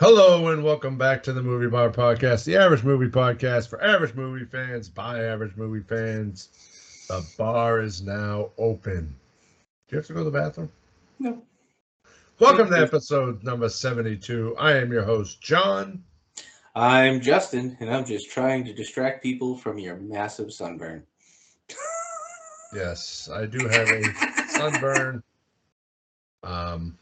Hello and welcome back to the Movie Bar Podcast, the average movie podcast for average movie fans by average movie fans. The bar is now open. Do you have to go to the bathroom? No. Welcome to episode number 72. I am your host, John. I'm Justin, and I'm just trying to distract people from your massive sunburn. Yes, I do have a sunburn. Um,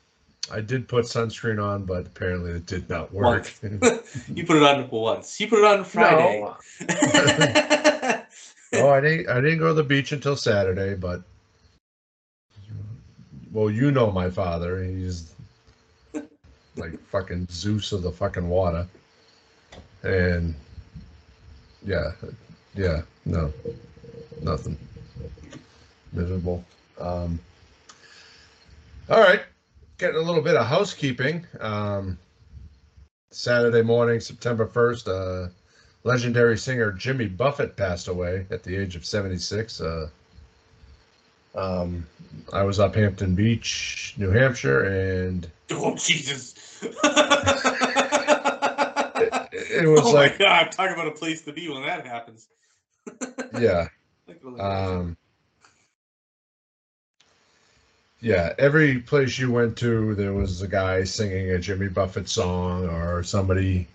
I did put sunscreen on, but apparently it did not work. you put it on once. You put it on Friday. oh, I didn't. I didn't go to the beach until Saturday, but well, you know my father. He's like fucking Zeus of the fucking water, and yeah, yeah, no, nothing. Miserable. Um, all right, getting a little bit of housekeeping. Um, Saturday morning, September 1st, uh, legendary singer Jimmy Buffett passed away at the age of 76. Uh, um, I was up Hampton Beach, New Hampshire, and oh Jesus! it, it was oh like, my God! Talk about a place to be when that happens. yeah, um, yeah. Every place you went to, there was a guy singing a Jimmy Buffett song, or somebody.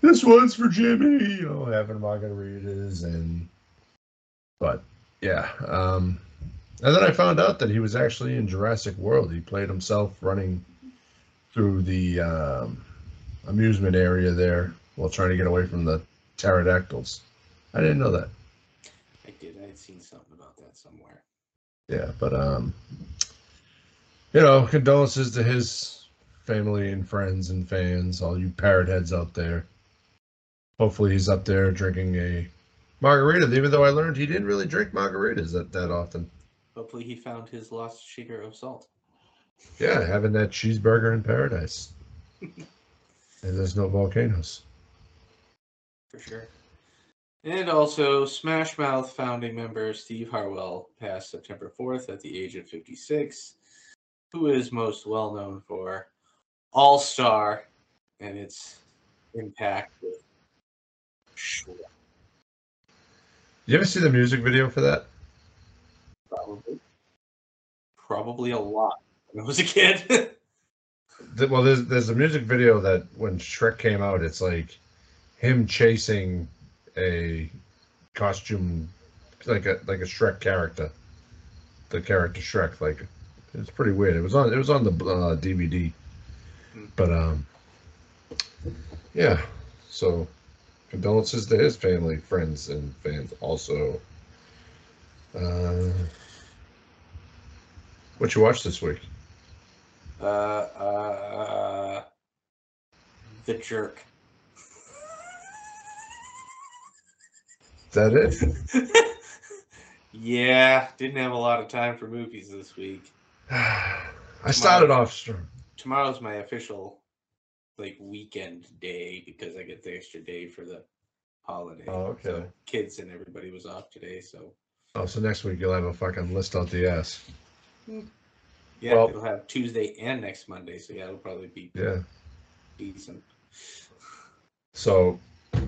This one's for Jimmy, you know, having margaritas and. But yeah, um, and then I found out that he was actually in Jurassic World. He played himself running through the um, amusement area there while trying to get away from the pterodactyls. I didn't know that. I did. I had seen something about that somewhere. Yeah, but um, you know, condolences to his family and friends and fans, all you parrot heads out there. Hopefully, he's up there drinking a margarita. Even though I learned he didn't really drink margaritas that that often. Hopefully, he found his lost shaker of salt. Yeah, having that cheeseburger in paradise. and there's no volcanoes. For sure. And also, Smash Mouth founding member Steve Harwell passed September 4th at the age of 56, who is most well known for All Star and its impact with Shrek, You ever see the music video for that? probably. Probably a lot when I was a kid. Well, there's there's a music video that when Shrek came out, it's like him chasing a costume like a like a Shrek character, the character Shrek. Like it's pretty weird. It was on it was on the uh, DVD, but um, yeah. So condolences to his family, friends, and fans. Also, uh, what you watched this week? uh, uh, the jerk. Is that it? yeah, didn't have a lot of time for movies this week. I started off strong. tomorrow's my official like weekend day because I get the extra day for the holiday. Oh, okay. So kids and everybody was off today, so Oh, so next week you'll have a fucking list out the ass. yeah, Well- it'll have Tuesday and next Monday. So yeah, it'll probably be Yeah. decent. So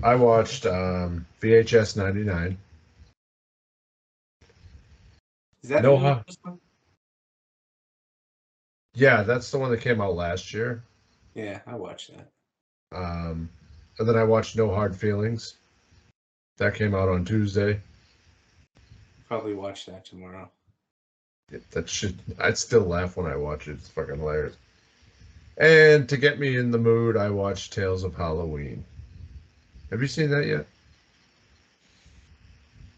I watched um, VHS 99. Is that No, huh? Yeah, that's the one that came out last year. Yeah, I watched that. Um, and then I watched No Hard Feelings. That came out on Tuesday. Probably watch that tomorrow. It- that should I'd still laugh when I watch it. It's fucking hilarious. And to get me in the mood, I watched Tales of Halloween. Have you seen that yet?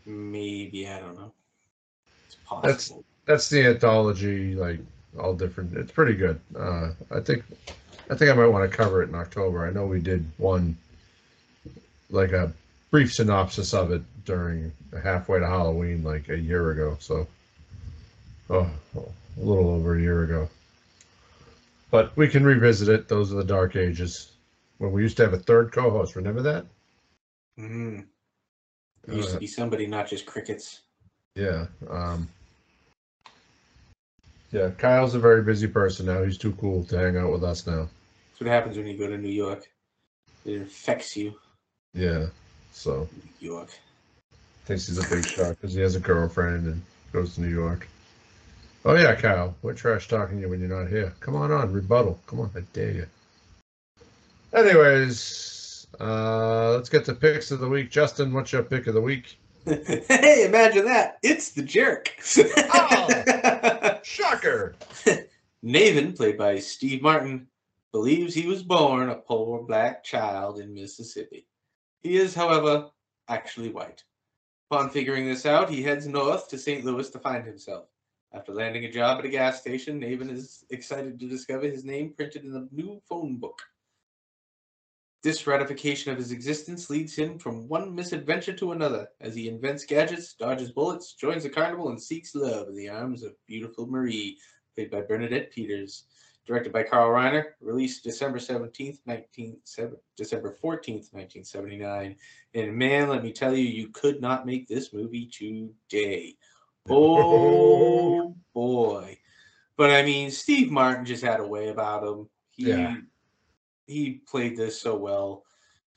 Maybe I don't know. It's possible. That's- that's the anthology, like all different. It's pretty good. Uh, I think, I think I might want to cover it in October. I know we did one, like a brief synopsis of it during halfway to Halloween, like a year ago. So, oh, a little over a year ago. But we can revisit it. Those are the dark ages when we used to have a third co-host. Remember that? Mm. There used Uh, to be somebody, not just crickets. Yeah. Um, yeah, Kyle's a very busy person now. He's too cool to hang out with us now. That's what happens when you go to New York. It infects you. Yeah. So New York. thinks he's a big shot because he has a girlfriend and goes to New York. Oh yeah, Kyle, we're trash talking you when you're not here. Come on on, rebuttal. Come on, I dare you. Anyways, uh, let's get to picks of the week. Justin, what's your pick of the week? hey, imagine that. It's the jerk. Oh. Shocker! Nathan, played by Steve Martin, believes he was born a poor black child in Mississippi. He is, however, actually white. Upon figuring this out, he heads north to St. Louis to find himself. After landing a job at a gas station, Nathan is excited to discover his name printed in the new phone book. This ratification of his existence leads him from one misadventure to another as he invents gadgets, dodges bullets, joins the carnival, and seeks love in the arms of beautiful Marie, played by Bernadette Peters. Directed by Carl Reiner, released December 17th, 19, December 14th, 1979. And man, let me tell you, you could not make this movie today. Oh boy. But I mean, Steve Martin just had a way about him. He Yeah. He played this so well.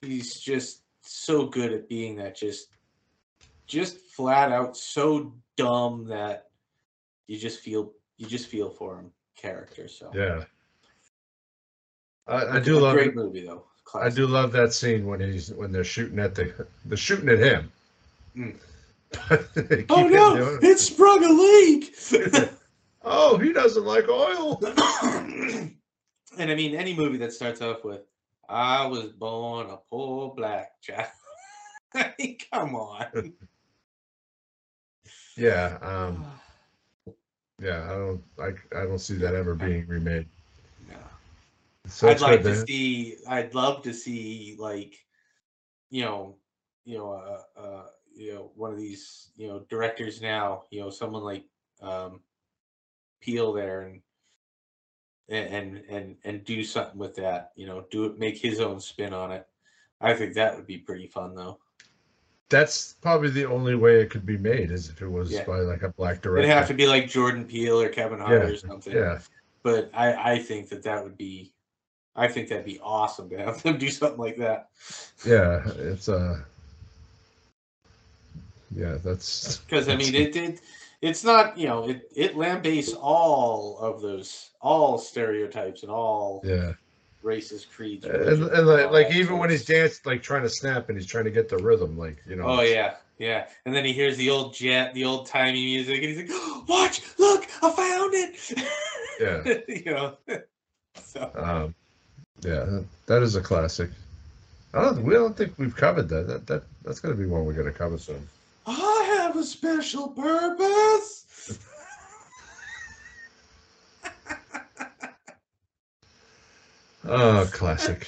He's just so good at being that just just flat out so dumb that you just feel you just feel for him character. So Yeah. I do love great it. movie though. I do love that scene when he's when they're shooting at the they're shooting at him. Mm. But they keep Oh no! It sprung a leak. oh, he doesn't like oil. and I mean, any movie that starts off with "I was born a poor black child," I mean, come on. Yeah, um, yeah. I don't like. I don't see that ever being remade. No. So I'd like to to- see. I'd love to see like, you know, you know, uh, uh, you know, one of these, you know, directors now, you know, someone like um, Peele there, and and and and do something with that. You know, do it, make his own spin on it. I think that would be pretty fun, though. That's probably the only way it could be made is if it was Yeah. by like a black director. It'd have to be like Jordan Peele or Kevin Hart or something. Yeah, But I, I think that that would be, I think that'd be awesome to have them do something like that. yeah. It's uh Yeah, that's Because I mean, it did. It's not you know it it lambastes all of those all stereotypes and all yeah. races, creeds, And, and like, like even when he's danced, like trying to snap and he's trying to get the rhythm, like you know. Oh yeah, yeah. And then he hears the old jet, the old timey music, and he's like, "Watch, look, I found it." Yeah. you know. so Um, yeah, that- is a classic. I don't. We don't think we've covered that. That that that's gonna be one we're gonna cover soon. I have a special purpose. Oh, classic.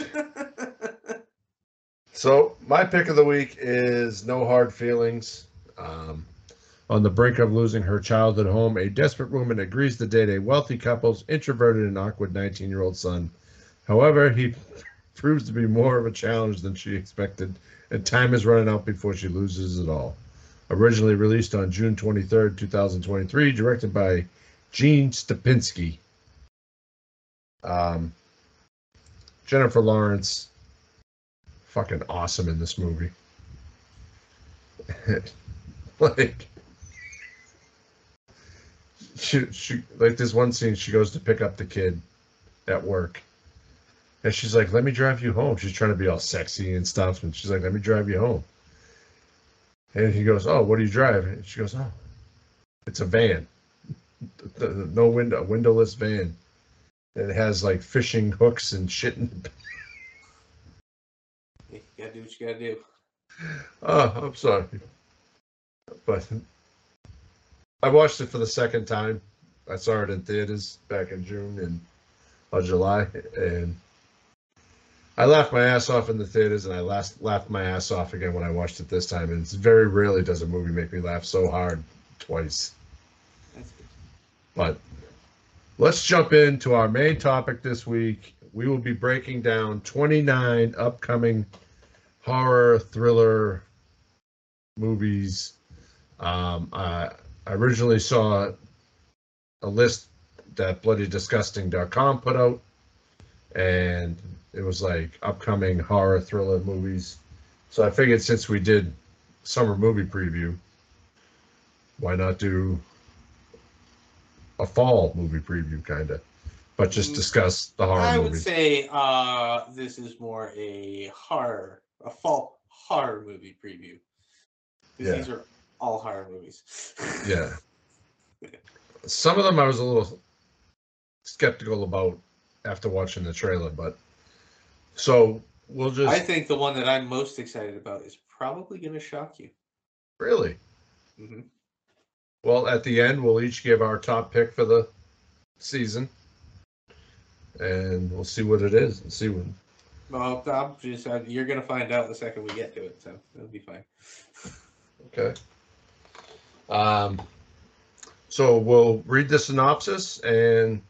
So my pick of the week is No Hard Feelings. Um, on the brink of losing her childhood home, a desperate woman agrees to date a wealthy couple's introverted and awkward 19-year-old son. However, he proves to be more of a challenge than she expected, and time is running out before she loses it all. Originally released on June 23rd, 2023, directed by Gene Stupnitsky. Um, Jennifer Lawrence, fucking awesome in this movie. like, she, she, like this one scene, she goes to pick up the kid at work, and she's like, "Let me drive you home." She's trying to be all sexy and stuff, and she's like, "Let me drive you home." And he goes, "Oh, what do you drive?" And she goes, "Oh, it's a van, no window, windowless van." It has like fishing hooks and shit. In you gotta do what you gotta do. oh, I'm sorry, but I watched it for the second time. I saw it in theaters back in June and or July, and I laughed my ass off in the theaters, and I last laughed my ass off again when I watched it this time. And it's very rarely does a movie make me laugh so hard twice. But let's jump into our main topic this week. We will be breaking down 29 upcoming horror thriller movies. Um, I I originally saw a list that bloodydisgusting.com put out and it was like upcoming horror thriller movies. So I figured since we did summer movie preview, why not do a fall movie preview kind of, but just discuss the horror movies. I would movies. say uh, this is more a horror, a fall horror movie preview. Yeah. These are all horror movies. Yeah. Some of them I was a little skeptical about after watching the trailer, but so we'll just I think the one that I'm most excited about is probably going to shock you. really hmm well at the end we'll each give our top pick for the season, and we'll see what it is and see what. Well, I'm just uh, you're going to find out the second we get to it, so it'll be fine. Okay. Um. So we'll read the synopsis and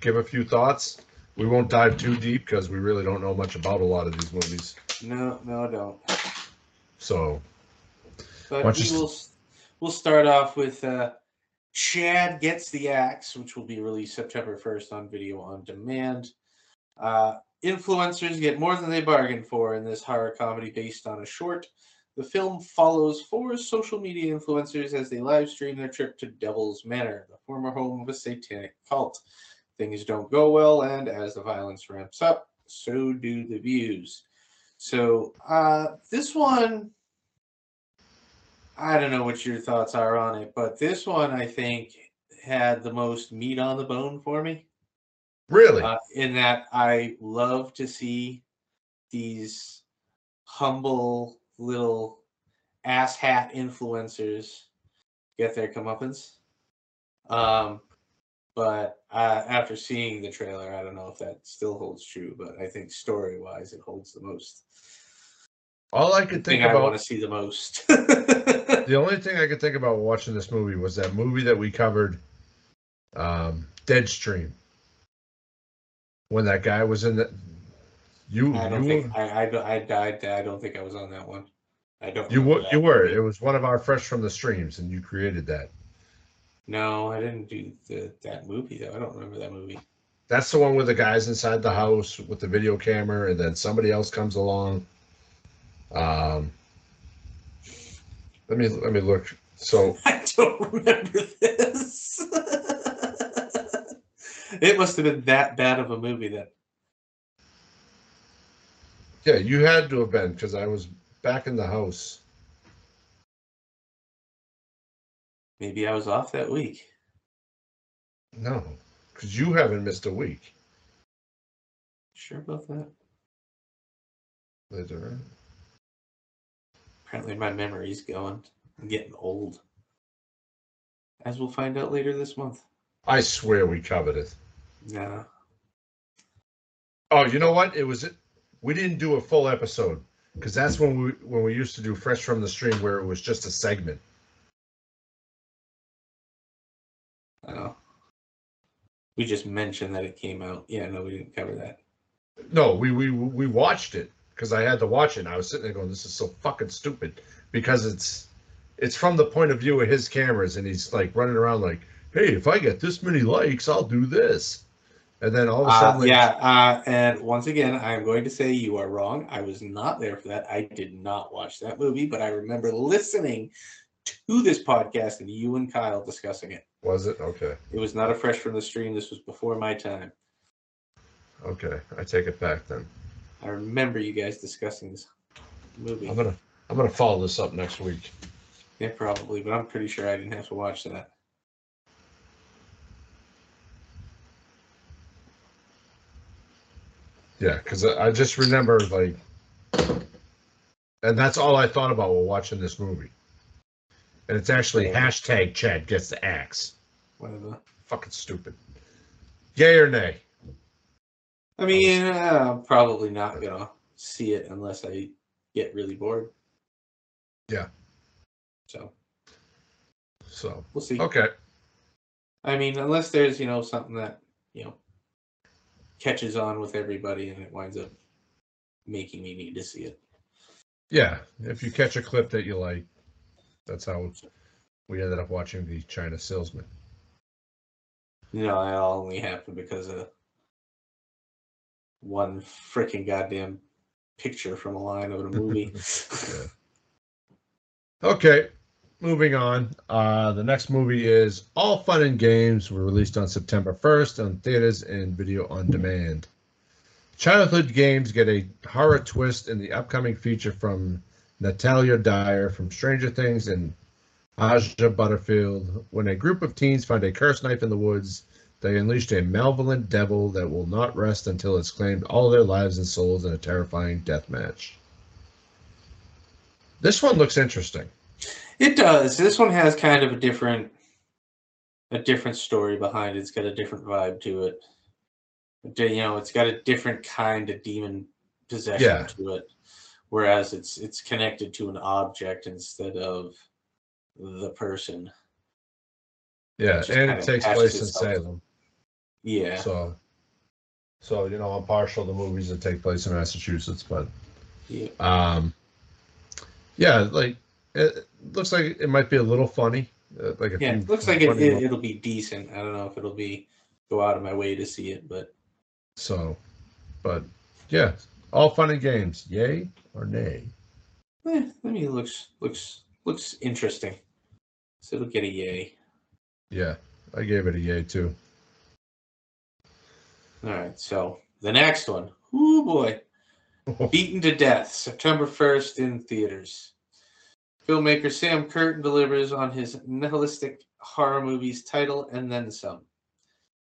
give a few thoughts. We won't dive too deep because we really don't know much about a lot of these movies. No, no, I don't. So But we will we'll start off with uh, Chad Gets the Axe, which will be released September 1st on video on demand. Uh, influencers get more than they bargained for in this horror comedy based on a short. The film follows four social media influencers as they live stream their trip to Devil's Manor, the former home of a satanic cult. Things don't go well, and as the violence ramps up, so do the views. So, uh, this one I don't know what your thoughts are on it, but this one I think had the most meat on the bone for me. really, Uh, in that I love to see these humble little asshat influencers get their comeuppance. Um, but uh, after seeing the trailer, I don't know if that still holds true, but I think story wise, it holds the most. all I could thing think I want to see the most. the only thing I could think about watching this movie was that movie that we covered, um, Deadstream. When that guy was in the, you I don't you think I I I died. I don't think I was on that one. I don't. you were you were. movie. It was one of our fresh from the streams, and you created that. No, I didn't do the, that movie though. I don't remember that movie. That's the one with the guys inside the house with the video camera, and then somebody else comes along. Um, let me let me look. So I don't remember this. it must have been that bad of a movie that. yeah, you had to have been because I was back in the house. Maybe I was off that week. No, because you haven't missed a week. Sure about that? Later. Apparently, my memory's going. I'm getting old. As we'll find out later this month. I swear we covered it. No. Oh, you know what? It was we didn't do a full episode because that's when we when we used to do fresh from the stream where it was just a segment. We just mentioned that it came out. Yeah, no, we didn't cover that. No, we we we watched it because I had to watch it. And I was sitting there going, "This is so fucking stupid," because it's it's from the point of view of his cameras, and he's like running around like, "Hey, if I get this many likes, I'll do this," and then all of a Uh, sudden, like, yeah, uh, and once again, I am going to say you are wrong. I was not there for that. I did not watch that movie, but I remember listening to this podcast and you and Kyle discussing it. Was it okay? It was not a fresh from the stream. This was before my time. Okay, I take it back then. I remember you guys discussing this movie. I'm gonna I'm gonna follow this up next week. Yeah, probably, but I'm pretty sure I didn't have to watch that. Yeah, because I I just remember like, and that's all I thought about while watching this movie. And it's actually hashtag Chad gets the axe. Whatever. Fucking stupid. Yay or nay? I mean, uh, I'm probably not gonna see it unless I get really bored. Yeah. So So we'll see. okay, I mean, unless there's you know something that you know catches on with everybody and it winds up making me need to see it. yeah. If you catch a clip that you like, that's how we ended up watching the China Salesman. You know, all only happened because of one freaking goddamn picture from a line of a movie. Yeah. Okay, moving on. Uh, the next movie is All Fun and Games. Were released on September 1st on theaters and video on demand. Childhood games get a horror twist in the upcoming feature from Natalia Dyer from Stranger Things and Asa Butterfield. When a group of teens find a cursed knife in the woods, they unleashed a malevolent devil that will not rest until it's claimed all their lives and souls in a terrifying death match. This one looks interesting. It does. This one has kind of a different a different story behind it. It's got a different vibe to it. You know, it's got a different kind of demon possession Yeah. to it. Whereas it's it's connected to an object instead of the person. Yeah, Just and it takes place in. Salem. Yeah. So, so you know, I'm partial to movies that take place in Massachusetts, but yeah. um, yeah, like it, looks like it might be a little funny. Uh, like a Yeah, it looks like it, it, it'll be decent. I don't know if it'll be go out of my way to see it, but So, but yeah, all fun and games. Yay or nay? eh, I mean, it looks looks looks interesting. So it'll get a yay. Yeah, I gave it a yay too. All right, so the next one. Ooh boy. Beaten to Death, September 1st in theaters. Filmmaker Sam Curtain delivers on his nihilistic horror movie's title and then some.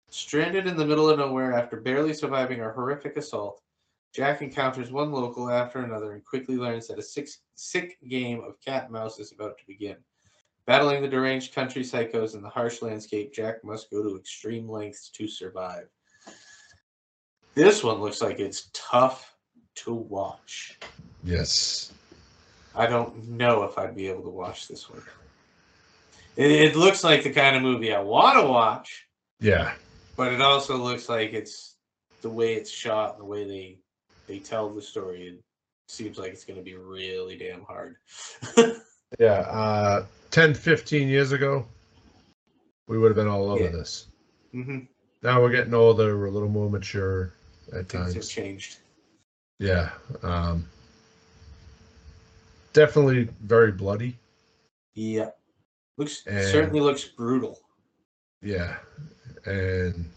Stranded in the middle of nowhere after barely surviving a horrific assault, Jack encounters one local after another and quickly learns that a six, sick game of cat and mouse is about to begin. Battling the deranged country psychos in the harsh landscape, Jack must go to extreme lengths to survive. This one looks like it's tough to watch. yes. I don't know if I'd be able to watch this one. It, it looks like the kind of movie I want to watch, Yeah. but it also looks like it's the way it's shot and the way they they tell the story. It seems like it's going to be really damn hard. Yeah. Uh, 10, 15 years ago, we would have been all over Yeah. this. hmm Now we're getting older. We're a little more mature at Things have times. changed. Yeah. Um, definitely very bloody. Yeah, looks And- certainly looks brutal. Yeah. And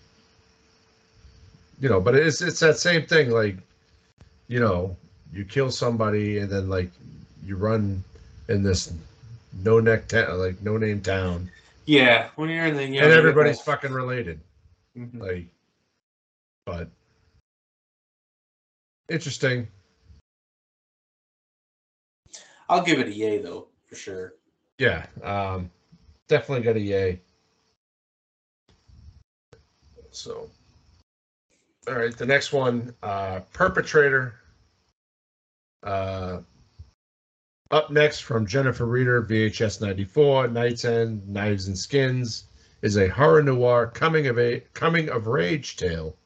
you know, but it's it's that same thing like you know, you kill somebody and then like you run in this no neck town like no name town Yeah, when you're in the you and everybody's fucking related. Mhm. Like but interesting. I'll give it a yay though for sure. Yeah. Um definitely got a yay. So all right, the next one, uh perpetrator. Uh up next from Jennifer Reeder, VHS 94, Nights End, Knives and Skins, is a horror noir coming of a coming of rage tale.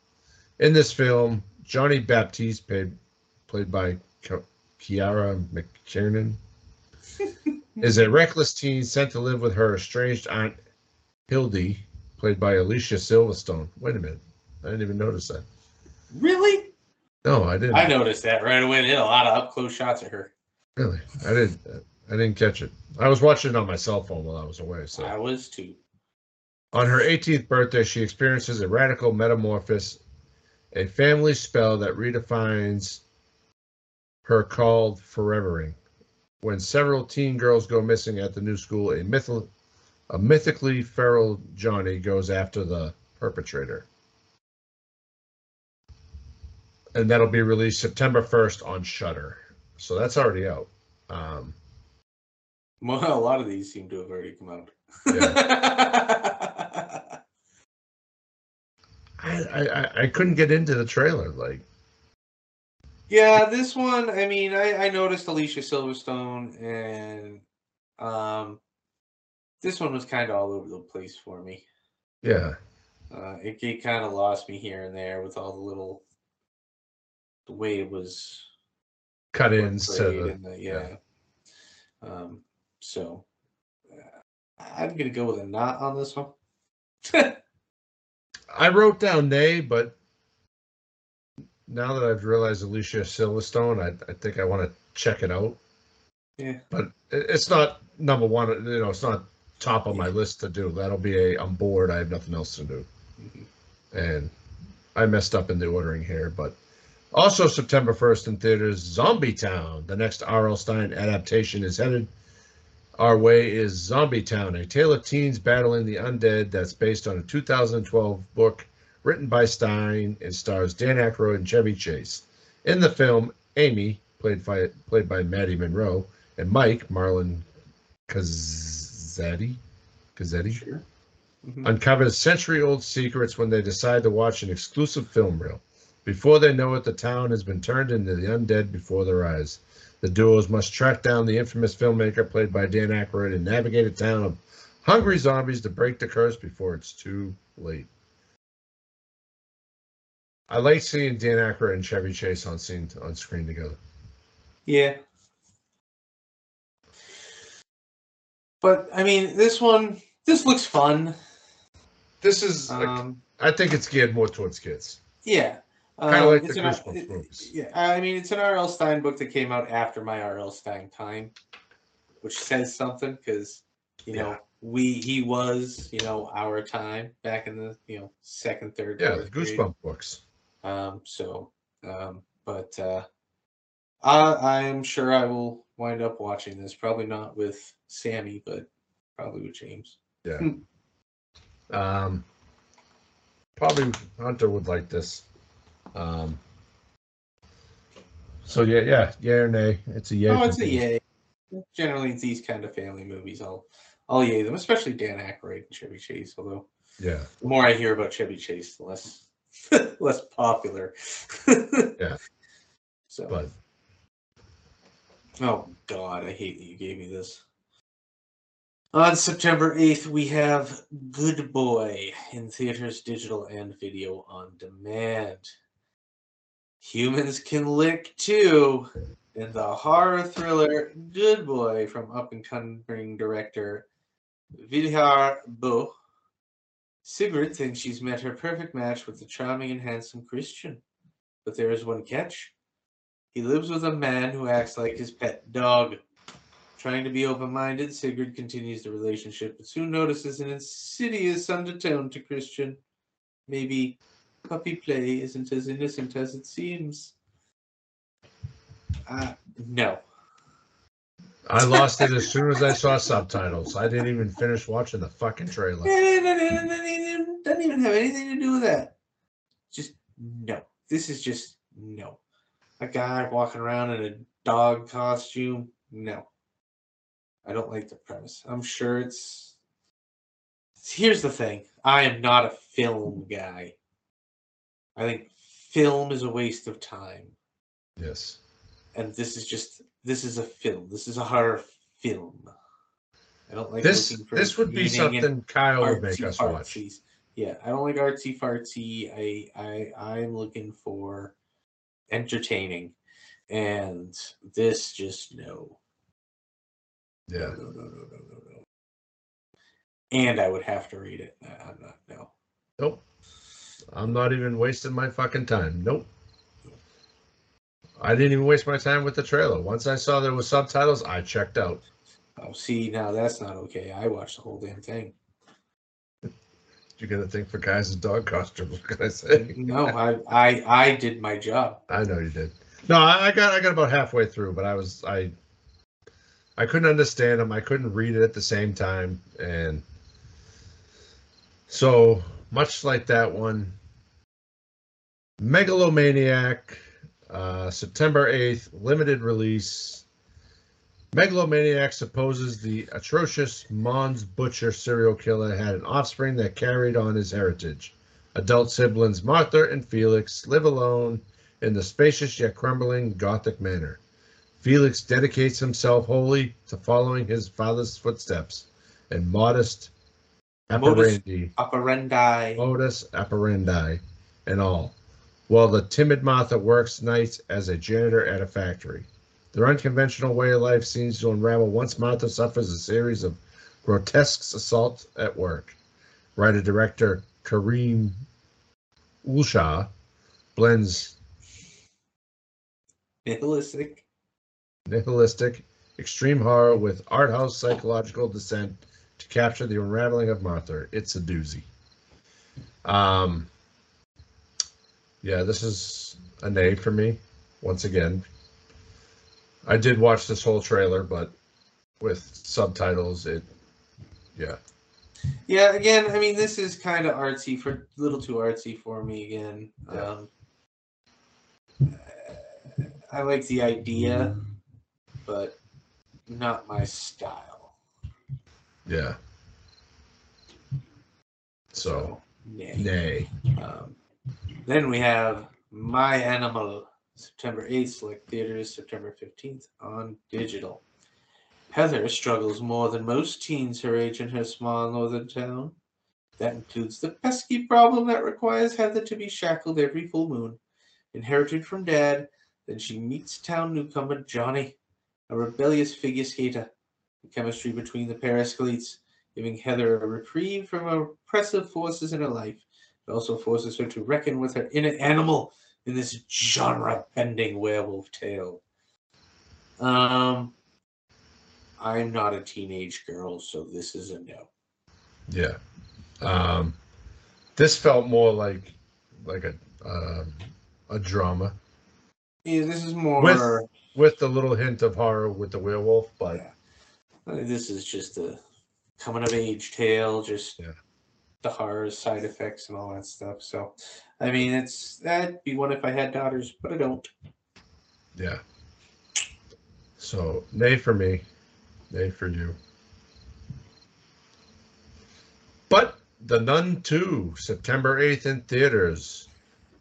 In this film, Johnny Baptiste, played played by Kiara McKirnan, is a reckless teen sent to live with her estranged aunt Hildy, played by Alicia Silverstone. Wait a minute, I didn't even notice that. Really? No, I didn't. I noticed that right away. They had a lot of up close shots of her. Really, I didn't. I didn't catch it. I was watching it on my cell phone while I was away. So. I was too. On her 18th birthday, she experiences a radical metamorphosis, a family spell that redefines her called forevering. When several teen girls go missing at the new school, a, myth- a mythically feral Johnny goes after the perpetrator. And that'll be released September 1st on Shudder. So that's already out. Um, Well, a lot of these seem to have already come out. I, I, I- I couldn't get into the trailer. Like, yeah, this one. I mean, I, I noticed Alicia Silverstone, and um, this one was kind of all over the place for me. yeah. Uh, it it kind of lost me here and there with all the little the way it was cut ins to the, the, yeah. Um, so uh, I'm gonna go with a not on this one. I wrote down nay, but now that I've realized Alicia Silverstone, I, I think I want to check it out. Yeah. But it, it's not number one. You know, it's not top of my list to do. That'll be a. I'm bored. I have nothing else to do, Mhm. and I messed up in the ordering here. But also September 1st in theaters, Zombie Town. The next R.L. Stine adaptation is headed our way. Is Zombie Town, a tale of teens battling the undead that's based on a 2012 book written by Stine and stars Dan Aykroyd and Chevy Chase. In the film, Amy, played by played by Maddie Monroe, and Mike Marlon Kazzetti, Kazzetti Sure. Mhm. uncovers century-old secrets when they decide to watch an exclusive film reel. Before they know it, the town has been turned into the undead before their eyes. The duos must track down the infamous filmmaker played by Dan Aykroyd and navigate a town of hungry zombies to break the curse before it's too late. I like seeing Dan Aykroyd and Chevy Chase on scene on screen together. Yeah. But I mean, this one, this looks fun. This is, like, Um, I think it's geared more towards kids. yeah. Kinda Um, like the Goosebumps movies. Yeah, I mean, it's an R.L. Stine book that came out after my R.L. Stine time, which says something because you know we he was you know our time back in the you know second, third, Yeah, the grade. Goosebump books. Um, so, um, but uh, I I'm sure I will wind up watching this. Probably not with Sammy, but probably with James. Yeah. um, probably Hunter would like this. Um, so yeah, yeah, yeah or nay? It's a yeah. oh, it's a yay. Generally, it's these kind of family movies. I'll I'll yay them, especially Dan Aykroyd and Chevy Chase. Although Yeah, the more I hear about Chevy Chase, the less less popular. Yeah. So, but oh God, I hate that you gave me this. On September 8th, we have Good Boy in theaters, digital, and video on demand. Humans Can Lick too, In the horror thriller Good Boy from up and coming director Viljar Bøe. Sigrid thinks she's met her perfect match with the charming and handsome Christian. But there is one catch. He lives with a man who acts like his pet dog. Trying to be open minded, Sigrid continues the relationship, but soon notices an insidious undertone to Christian. Maybe puppy play isn't as innocent as it seems. Uh, no. I lost it as soon as I saw subtitles. I didn't even finish watching the fucking trailer. It doesn't even have anything to do with that. Just no. This is just no. A guy walking around in a dog costume. No. I don't like the premise. I'm sure it's. Here's the thing I am not a film guy. I think film is a waste of time. Yes. And this is just. This is a film. This is a horror film. I don't like This this would be something Kyle would make artsy us watch. Yeah, I don't like artsy fartsy. I I I'm looking for entertaining, and this just no. Yeah. No, no, no, no, no, no. And I would have to read it. I'm not no. Nope. I'm not even wasting my fucking time. Nope. I didn't even waste my time with the trailer. Once I saw there was subtitles, I checked out. Oh, see, now that's not okay. I watched the whole damn thing. You get a thing for guys in dog costumes. What can I say? No, I I I did my job. I know you did. No, I, I got I got about halfway through, but I was I I couldn't understand them. I couldn't read it at the same time, and so much like that one, Megalomaniac, uh, September eighth, limited release. Megalomaniac supposes the atrocious Mons Butcher serial killer had an offspring that carried on his heritage. Adult siblings Martha and Felix live alone in the spacious yet crumbling Gothic manor. Felix dedicates himself wholly to following his father's footsteps and modest Modus- Operandi. modus apparandi, and all, while the timid Martha works nights as a janitor at a factory. Their unconventional way of life seems to unravel once Martha suffers a series of grotesque assaults at work. Writer director Karim Ouelhaj blends Nihilistic. nihilistic, extreme horror with art house psychological descent to capture the unraveling of Martha. It's a doozy. Um, yeah, this is a nay for me. Once again, I did watch this whole trailer, but with subtitles, it, yeah, Yeah, again, I mean, this is kind of artsy for a little too artsy for me. Again, Yeah. um, I like the idea, but not my style. yeah. So, nay. nay. Um, then we have My Animal, September 8th, select theaters, September 15th on digital. Heather struggles more than most teens her age in her small northern town. That includes the pesky problem that requires Heather to be shackled every full moon. Inherited from dad, then she meets town newcomer Johnny, a rebellious figure skater. The chemistry between the pair escalates, giving Heather a reprieve from oppressive forces in her life. It also forces her to reckon with her inner animal in this genre-bending werewolf tale. Um, I'm not a teenage girl, so this is a no. Yeah. Um, this felt more like like a um, a drama Yeah, this is more. With- with a little hint of horror with the werewolf, but Yeah. This is just a coming of age tale, just Yeah. The horror side effects and all that stuff. So, I mean, it's that'd be one if I had daughters, but I don't. yeah. So nay for me, nay for you. But The Nun 2, September 8th in theaters.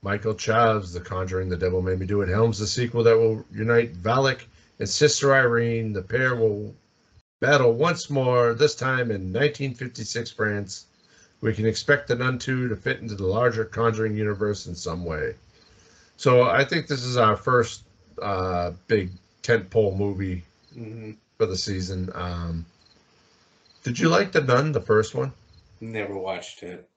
Michael Chaves, The Conjuring, The Devil Made Me Do It, helms the sequel that will unite Valak and Sister Irene. The pair will battle once more, this time in 1956 France. We can expect The Nun 2 to fit into the larger Conjuring universe in some way. So I think this is our first uh, big tentpole movie hmm for the season. Um, did you like The Nun, the first one? Never watched it.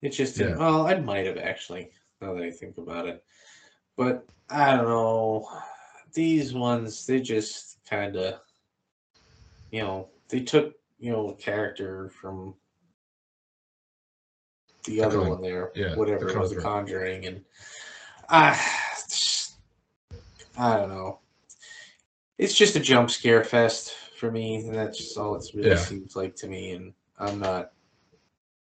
It just Yeah. didn't. Well, I might have actually. Now that I think about it, but I don't know. These ones, they just kind of, you know, they took you know a character from the The other one there, yeah, whatever The it was, the Conjuring. Conjuring, and I, I don't know. It's just a jump scare fest for me, and that's just all it really Yeah. seems like to me. And I'm not.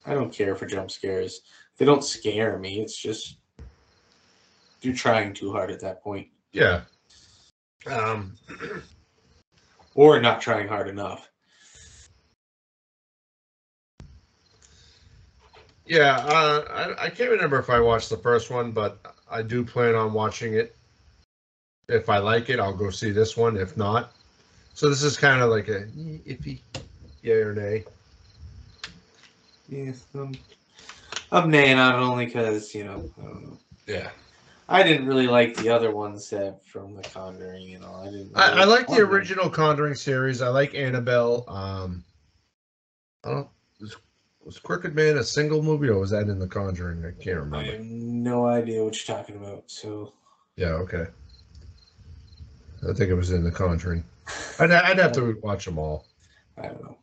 I don't care for jump scares. They don't scare me. It's just you're trying too hard at that point, Yeah. Um, or not trying hard enough. Yeah, uh, I, I can't remember if I watched the first one, but I do plan on watching it. If I like it, I'll go see this one. If not, so this is kind of like a iffy, yay or nay. Yeah, I'm, I'm naying on it only because you know I don't know. Yeah, I didn't really like the other ones that from The Conjuring. You know, I didn't. I, I like the original Conjuring series. I like Annabelle. Um, I don't. Was, Crooked Man a single movie or was that in The Conjuring? I can't remember. I have no idea what you're talking about. So Yeah, okay. I think it was in The Conjuring. I'd, I'd have to watch them all. I don't know.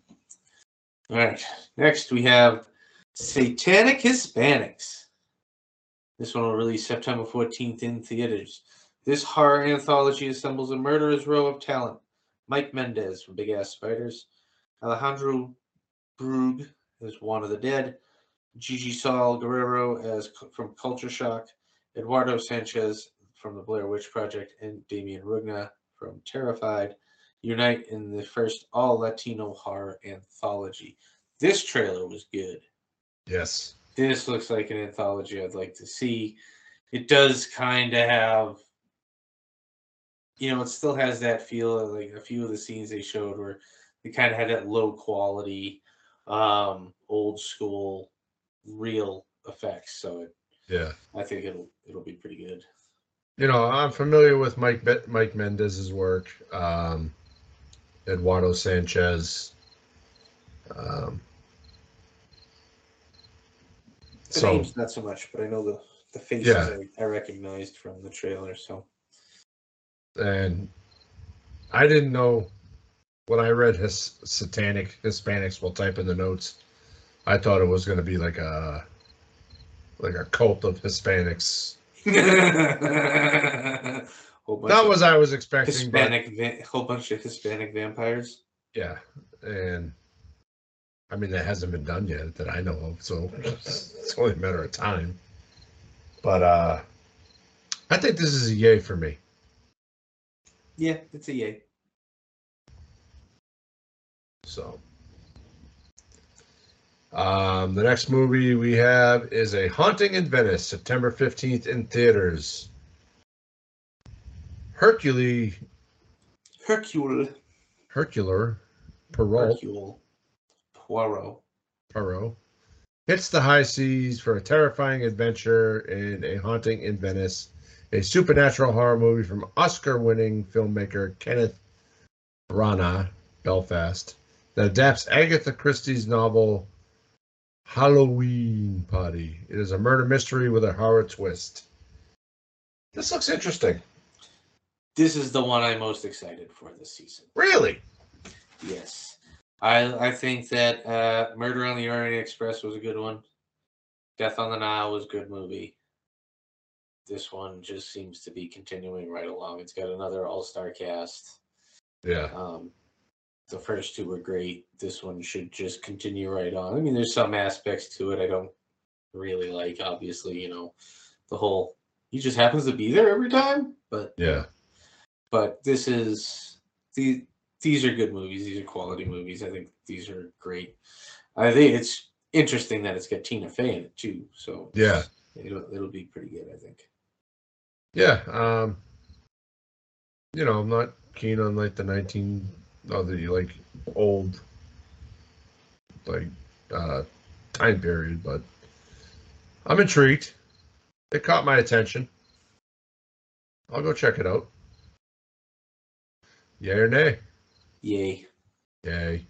All right. Next, we have Satanic Hispanics. This one will release September 14th in theaters. This horror anthology assembles a murderer's row of talent. Mike Mendez from Big Ass Spiders, Alejandro Brug as Juan of the Dead, Gigi Saul Guerrero as from Culture Shock, Eduardo Sanchez from the Blair Witch Project, and Damian Rugna from Terrified unite in the first all Latino horror anthology. This trailer was good. Yes. This looks like an anthology I'd like to see. It does kind of have, you know, it still has that feel of like a few of the scenes they showed where they kind of had that low quality, um, old school, real effects. So it, Yeah. I think it'll it'll be pretty good. You know, I'm familiar with Mike Mike Mendez's work, um, Eduardo Sanchez. Um, The so names not so much, but I know the the faces Yeah. I, I recognized from the trailer. So and I didn't know when I read his satanic Hispanics will type in the notes. I thought it was going to be like a like a cult of Hispanics. that bunch Not of what I was expecting. Hispanic, va- whole bunch of Hispanic vampires. Yeah, and I mean that hasn't been done yet that I know of, so it's only a matter of time. But uh I think this is a yay for me. Yeah, it's a yay. So, um, the next movie we have is A Haunting in Venice, September 15th in theaters. Hercule, Hercule. Hercular, Perrault, Hercule. Poirot. Poirot hits the high seas for a terrifying adventure in A Haunting in Venice, a supernatural horror movie from Oscar-winning filmmaker Kenneth Branagh, Belfast, that adapts Agatha Christie's novel Halloween Party. It is a murder mystery with a horror twist. This looks interesting. This is the one I'm most excited for this season. Really? Yes. I I think that uh, Murder on the Orient Express was a good one. Death on the Nile was a good movie. This one just seems to be continuing right along. It's got another all-star cast. Yeah. Um, the first two were great. This one should just continue right on. I mean, there's some aspects to it I don't really like. Obviously, you know, the whole he just happens to be there every time. But Yeah. but this is the these are good movies. These are quality movies. I think these are great. I think it's interesting that it's got Tina Fey in it too. So Yeah. it'll it'll be pretty good. I think. Yeah. Um, you know, I'm not keen on like the 19, oh, the like old, like, uh, time period, but I'm intrigued. It caught my attention. I'll go check it out. Yay or nay? Yay! Yay.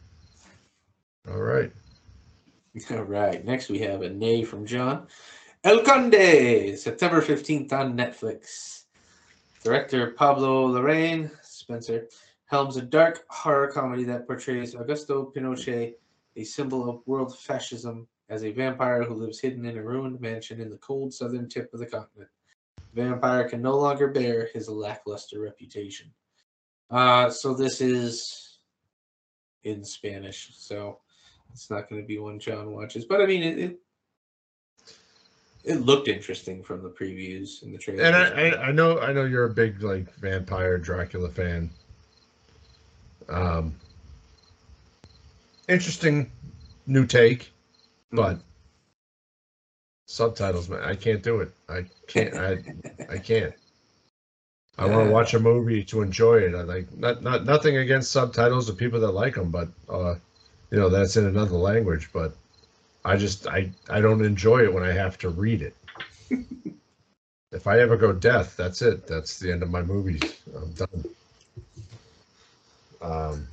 All right. All right. Next, we have a nay from John. El Conde, September 15th on Netflix. Director Pablo Larraín Spencer, helms a dark horror comedy that portrays Augusto Pinochet, a symbol of world fascism, as a vampire who lives hidden in a ruined mansion in the cold southern tip of the continent. The vampire can no longer bear his lackluster reputation. Uh, so this is in Spanish, so it's not going to be one John watches. But I mean, it, it it looked interesting from the previews and the trailers. And I, I, I know, I know you're a big like vampire Dracula fan. Um, interesting new take, but subtitles, man, I can't do it. I can't. I, I can't. I want to watch a movie to enjoy it. I like not, not nothing against subtitles of people that like them, but uh, you know that's in another language. But I just I I don't enjoy it when I have to read it. if I ever go deaf, that's it. That's the end of my movies. I'm done. Um.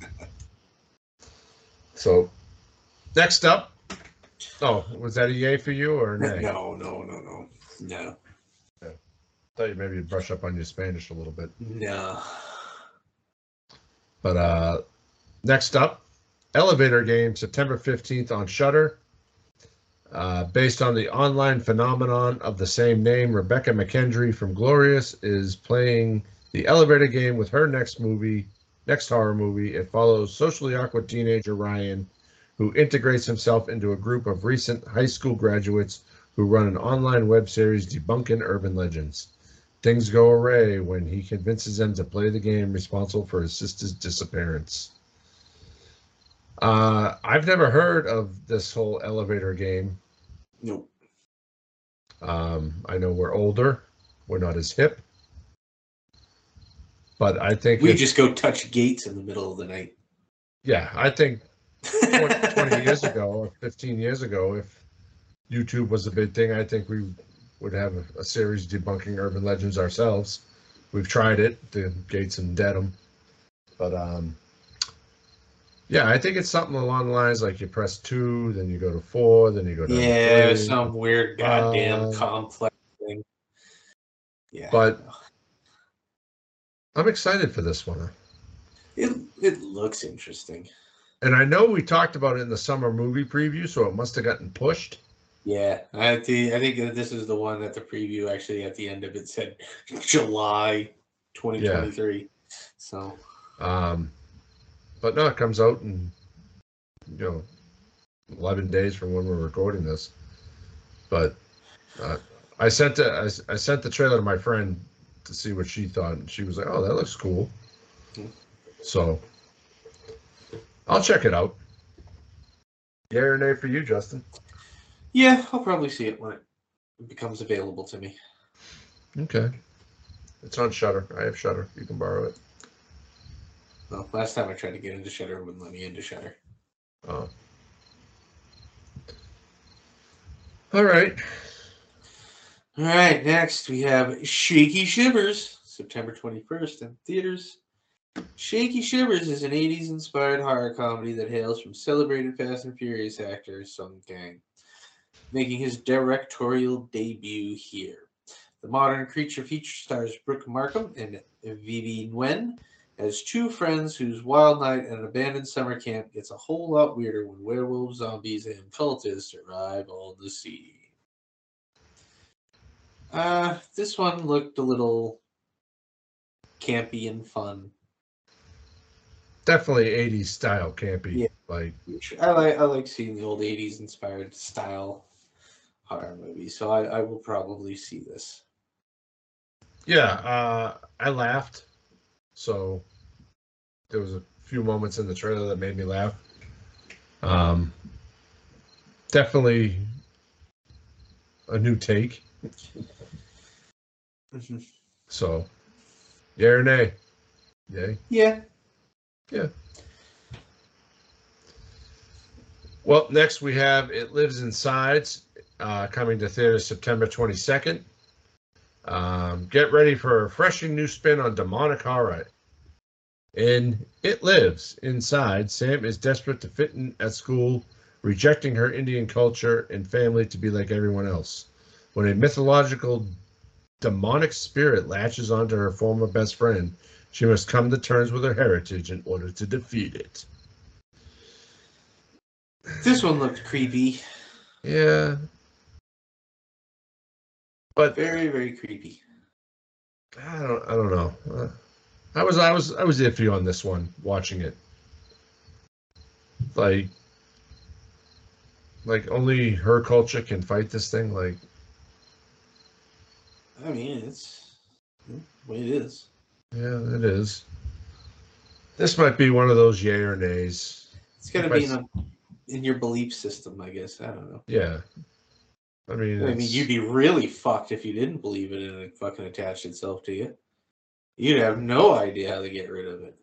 So, next up. Oh, was that a yay for you or a nay? no, no, no, no, no, thought you maybe brush up on your Spanish a little bit. no. But uh next up, Elevator Game, September 15th on Shudder. Uh, based on the online phenomenon of the same name, Rebekah McKendry from Glorious is playing the elevator game with her next movie, next horror movie. It follows socially awkward teenager Ryan, who integrates himself into a group of recent high school graduates who run an online web series debunking urban legends. Things go awry when he convinces them to play the game responsible for his sister's disappearance. Uh, I've never heard of this whole elevator game. Nope. Um, I know we're older, we're not as hip, but I think We just go touch gates in the middle of the night. yeah, I think 20, 20 years ago or 15 years ago, if YouTube was a big thing, I think we would have a, a series debunking urban legends ourselves. We've tried it, the Gates and Dedham, but um, yeah, I think it's something along the lines like you press two, then you go to four, then you go to Yeah, three. some weird goddamn Uh, complex thing. Yeah. but- I'm excited for this one. It it looks interesting. And I know we talked about it in the summer movie preview, so it must have gotten pushed. Yeah, I think I think that this is the one that the preview actually at the end of it said July 2023. So Um, but no, it comes out in you know 11 days from when we're recording this. But uh, I sent it. I, I sent the trailer to my friend to see what she thought, and she was like, "Oh, that looks cool." Hmm. So I'll check it out. Yeah or nay for you, Justin? yeah, I'll probably see it when it becomes available to me. Okay. It's on Shudder. I have Shudder. You can borrow it. Well, last time I tried to get into Shudder, it wouldn't let me into Shudder. Oh. All right. All right, next we have Shaky Shivers, September 21st in theaters. Shaky Shivers is an 80s inspired horror comedy that hails from celebrated Fast and Furious actor Sung Kang, making his directorial debut here. The modern creature feature stars Brooke Markham and Vivi Nguyen as two friends whose wild night at an abandoned summer camp gets a whole lot weirder when werewolves, zombies, and cultists arrive on the scene. Uh, this one looked a little campy and fun. Definitely 80s style campy. Yeah. Like, I like. I like seeing the old '80s inspired style horror movie, so I, I will probably see this. yeah, uh, I laughed. So there was a few moments in the trailer that made me laugh. Um, definitely a new take. So, yay or nay? Yay. Yeah. Yeah, Well, next we have It Lives Inside, uh, coming to theaters September 22nd. Um, get ready for a refreshing new spin on demonic horror. In It Lives Inside, Sam is desperate to fit in at school, rejecting her Indian culture and family to be like everyone else. When a mythological demonic spirit latches onto her former best friend, she must come to terms with her heritage in order to defeat it. this one looked creepy. Yeah. But Very, very creepy. I don't I don't know. Uh, I was I was I was iffy on this one watching it. Like like only her culture can fight this thing like I mean, it's the way it is. yeah, it is. This might be one of those yay or nays. It's got to be I in, a, in your belief system, I guess. I don't know. Yeah. I mean, I mean, it's- you'd be really fucked if you didn't believe it and it fucking attached itself to you. You'd have no idea how to get rid of it.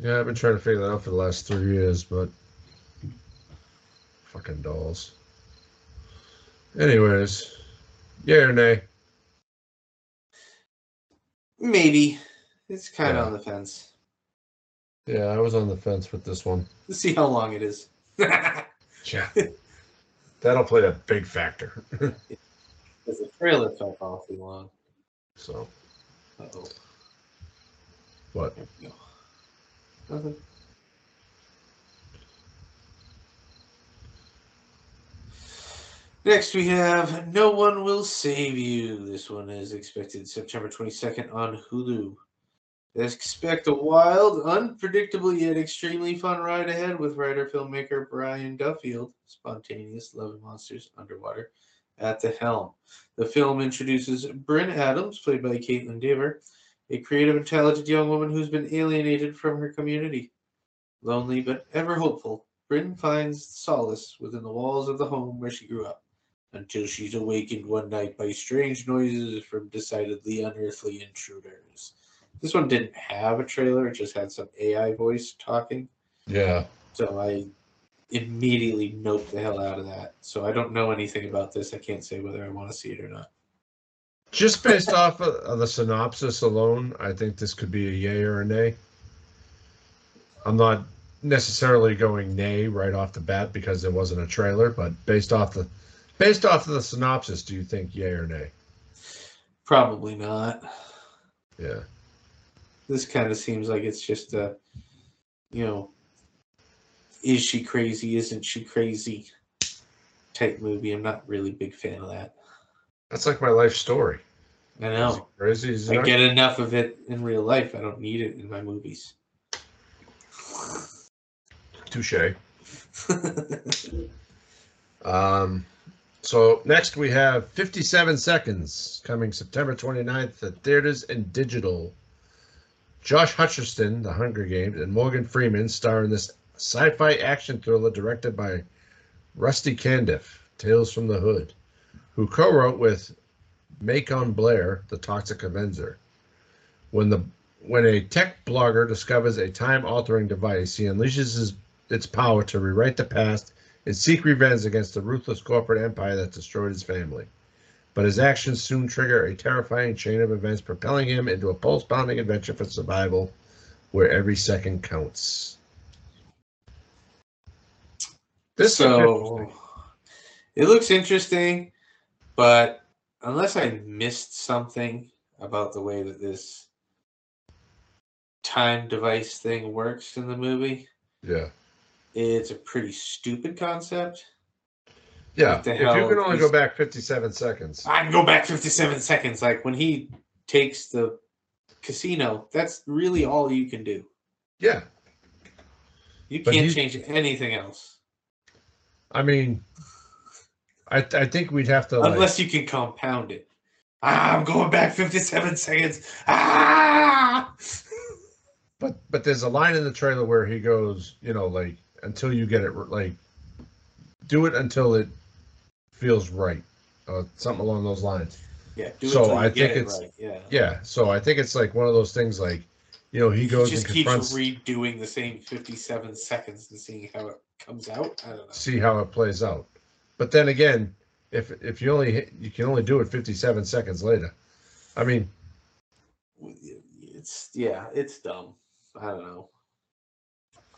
yeah, I've been trying to figure that out for the last three years, but fucking dolls. Anyways, yay or nay? Maybe. It's kind of on the fence. Yeah, I was on the fence with this one. Let's see how long it is. Yeah. That'll play a big factor. the trailer felt awfully long. so, Uh-oh. what? No. Nothing. Next, we have No One Will Save You. This one is expected September 22nd on Hulu. Expect a wild, unpredictable, yet extremely fun ride ahead with writer filmmaker Brian Duffield, spontaneous love monsters underwater, at the helm. The film introduces Bryn Adams, played by Kaitlyn Dever, a creative, intelligent young woman who's been alienated from her community. Lonely but ever hopeful, Bryn finds solace within the walls of the home where she grew up, until she's awakened one night by strange noises from decidedly unearthly intruders. This one didn't have a trailer, it just had some AI voice talking. Yeah. So I immediately noped the hell out of that. So I don't know anything about this. I can't say whether I want to see it or not. Just based off of, the synopsis alone, I think this could be a yay or a nay. I'm not necessarily going nay right off the bat because there wasn't a trailer, but based off the based off of the synopsis, do you think yay or nay? Probably not. Yeah. This kind of seems like it's just a, you know, is she crazy? Isn't she crazy? Type movie. I'm not really a big fan of that. That's like my life story. I know. it crazy? Is I not? get enough of it in real life. I don't need it in my movies. Touche. Um, so next we have 57 Seconds coming September 29th at theaters and digital. Josh Hutcherson, The Hunger Games, and Morgan Freeman star in this sci-fi action thriller directed by Rusty Cundieff, Tales from the Hood, who co-wrote with Macon Blair, The Toxic Avenger. When the when a tech blogger discovers a time-altering device, he unleashes his, its power to rewrite the past and seek revenge against the ruthless corporate empire that destroyed his family. But his actions soon trigger a terrifying chain of events, propelling him into a pulse pounding adventure for survival where every second counts. This so it looks interesting, but unless I missed something about the way that this time device thing works in the movie, yeah. It's a pretty stupid concept. Yeah. If you can only go back 57 seconds. I can go back 57 seconds. Like when he takes the casino, that's really all you can do. Yeah. You But can't he's- change anything else I mean, I, I think we'd have to. Like, unless you can compound it. Ah, I'm going back 57 seconds. Ah! But but there's a line in the trailer where he goes, you know, like until you get it, like do it until it feels right, uh, something along those lines. Yeah, do So I think it it's- right. Yeah. Yeah, so I think it's like one of those things, like you know, he He goes just and keeps redoing the same 57 seconds and seeing how it comes out. I don't know. see how it plays out. But then again, if if you only hit, you can only do it 57 seconds later. I mean, It's yeah, it's dumb. I don't know.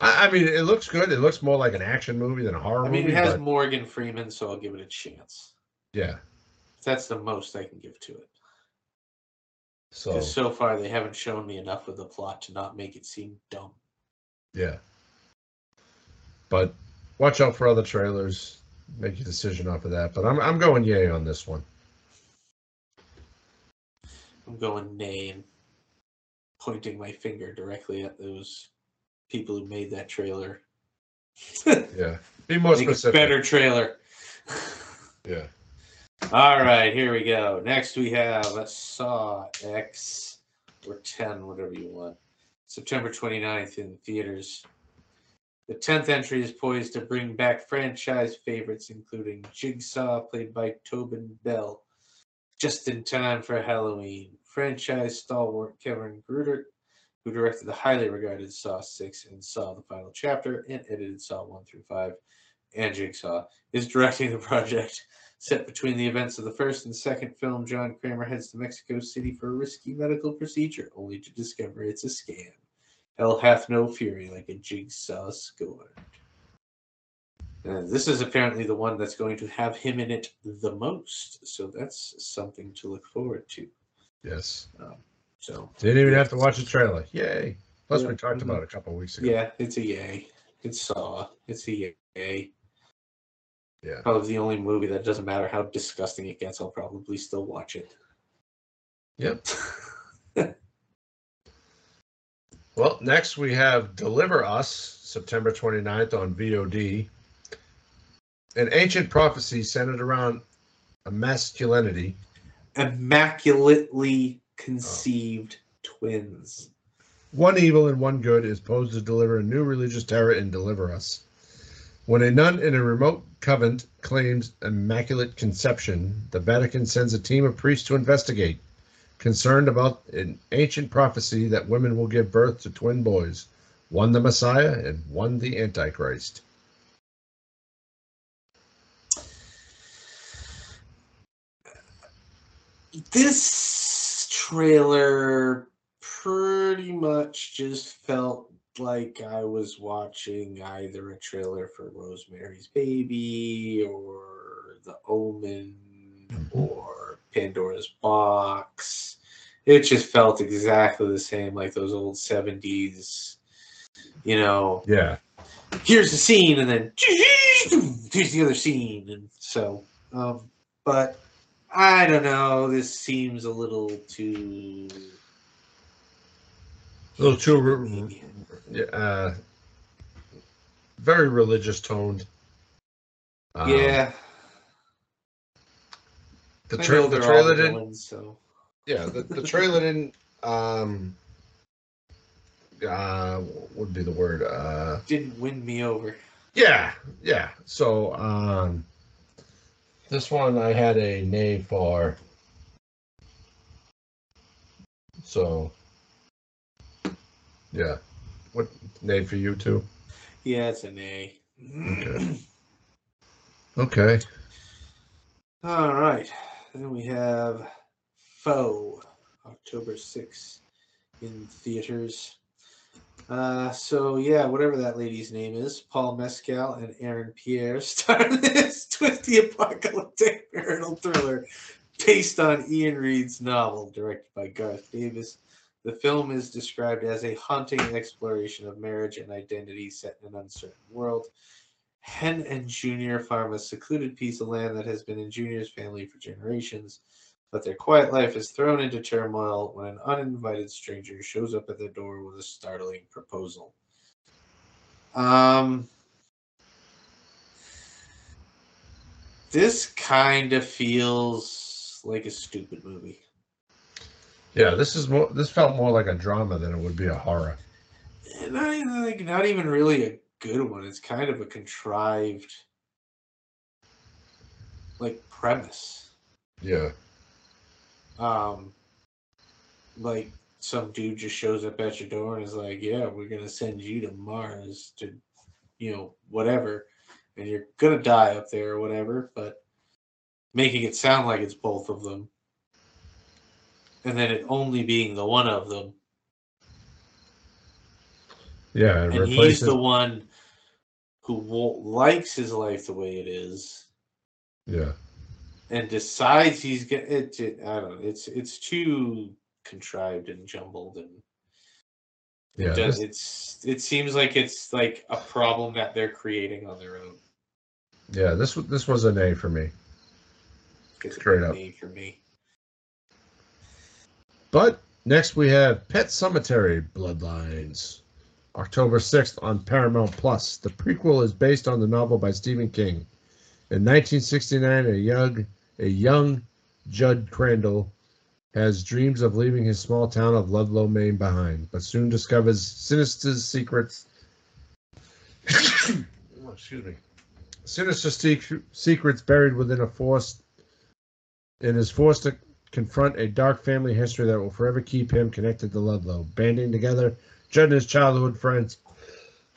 I, I mean, it looks good. It looks more like an action movie than a horror movie. I mean, movie. it has but Morgan Freeman, so I'll give it a chance. yeah, That's the most I can give to it. so so far they haven't shown me enough of the plot to not make it seem dumb. Yeah. But watch out for other trailers. Make your decision off of that. But I'm I'm going yay on this one. I'm going nay and pointing my finger directly at those people who made that trailer. Yeah. Be more specific. better trailer. Yeah. All right, here we go. Next we have a Saw X or 10, whatever you want. September 29th in theaters. The 10th entry is poised to bring back franchise favorites, including Jigsaw, played by Tobin Bell, just in time for Halloween. Franchise stalwart Kevin Greutert, who directed the highly regarded Saw 6 and Saw the Final Chapter and edited Saw 1 through 5 and Jigsaw, is directing the project. Set between the events of the first and second film, John Kramer heads to Mexico City for a risky medical procedure, only to discover it's a scam. Hell hath no fury like a jigsaw scorned. And this is apparently the one that's going to have him in it the most, so that's something to look forward to. Yes. Um, So Didn't even have to watch the trailer. Yay. Plus Yeah. we talked about it a couple of weeks ago. yeah, it's a yay. It's Saw. It's a yay. Yeah. Probably the only movie that doesn't matter how disgusting it gets. I'll probably still watch it. Yep. Well, next we have Deliver Us, September 29th on VOD. An ancient prophecy centered around a masculinity Immaculately conceived twins. One evil and one good is posed to deliver a new religious terror and deliver us. When a nun in a remote convent claims immaculate conception, the Vatican sends a team of priests to investigate, concerned about an ancient prophecy that women will give birth to twin boys, one the Messiah and one the Antichrist. This trailer pretty much just felt like I was watching either a trailer for Rosemary's Baby or The Omen or Pandora's Box. it just felt exactly the same, like those old seventies. You know, Yeah. here's the scene, and then here's the other scene, and so. Um, but I don't know. This seems a little too. A little too, re- yeah, uh, very religious toned. Um, yeah. The, I tra- the trailer didn't. villains, so Yeah, the, the trailer didn't. Um, uh, what would be the word? Uh, didn't win me over. yeah, yeah. So, um, this one I had a name for. So, yeah. What name for you too? Yeah, it's an A. Okay. Okay. All right. Then we have Foe, October 6th in theaters. Uh, so, yeah, whatever that lady's name is, Paul Mescal and Aaron Pierre star in this twisty apocalyptic marital thriller based on Iain Reid's novel, directed by Garth Davis. The film is described as a haunting exploration of marriage and identity set in an uncertain world. Hen and Junior farm a secluded piece of land that has been in Junior's family for generations, but their quiet life is thrown into turmoil when an uninvited stranger shows up at their door with a startling proposal. Um, this kind of feels like a stupid movie. Yeah, this is more. This felt more like a drama than it would be a horror. Not even, like, not even really a good one. It's kind of a contrived, like, premise. Yeah. Um like some dude just shows up at your door and is like yeah we're gonna send you to mars to you know whatever and you're gonna die up there or whatever but making it sound like it's both of them. And then it only being the one of them. Yeah, and he's replace the one who likes his life the way it is. Yeah. And decides he's gonna it, it i don't know it's it's too contrived and jumbled and Yeah. It does- it's it seems like it's like a problem that they're creating on their own. yeah. This was this was an A for me. It's Straight a up. name for me. But next we have Pet Sematary Bloodlines, October 6th on Paramount Plus. The prequel is based on the novel by Stephen King. In 1969, a young, a young Judd Crandall has dreams of leaving his small town of Ludlow, Maine behind, but soon discovers sinister secrets. Oh, excuse me. Sinister sec- secrets buried within a forest and is forced to confront a dark family history that will forever keep him connected to Ludlow. Banding together, Judd and his childhood friends,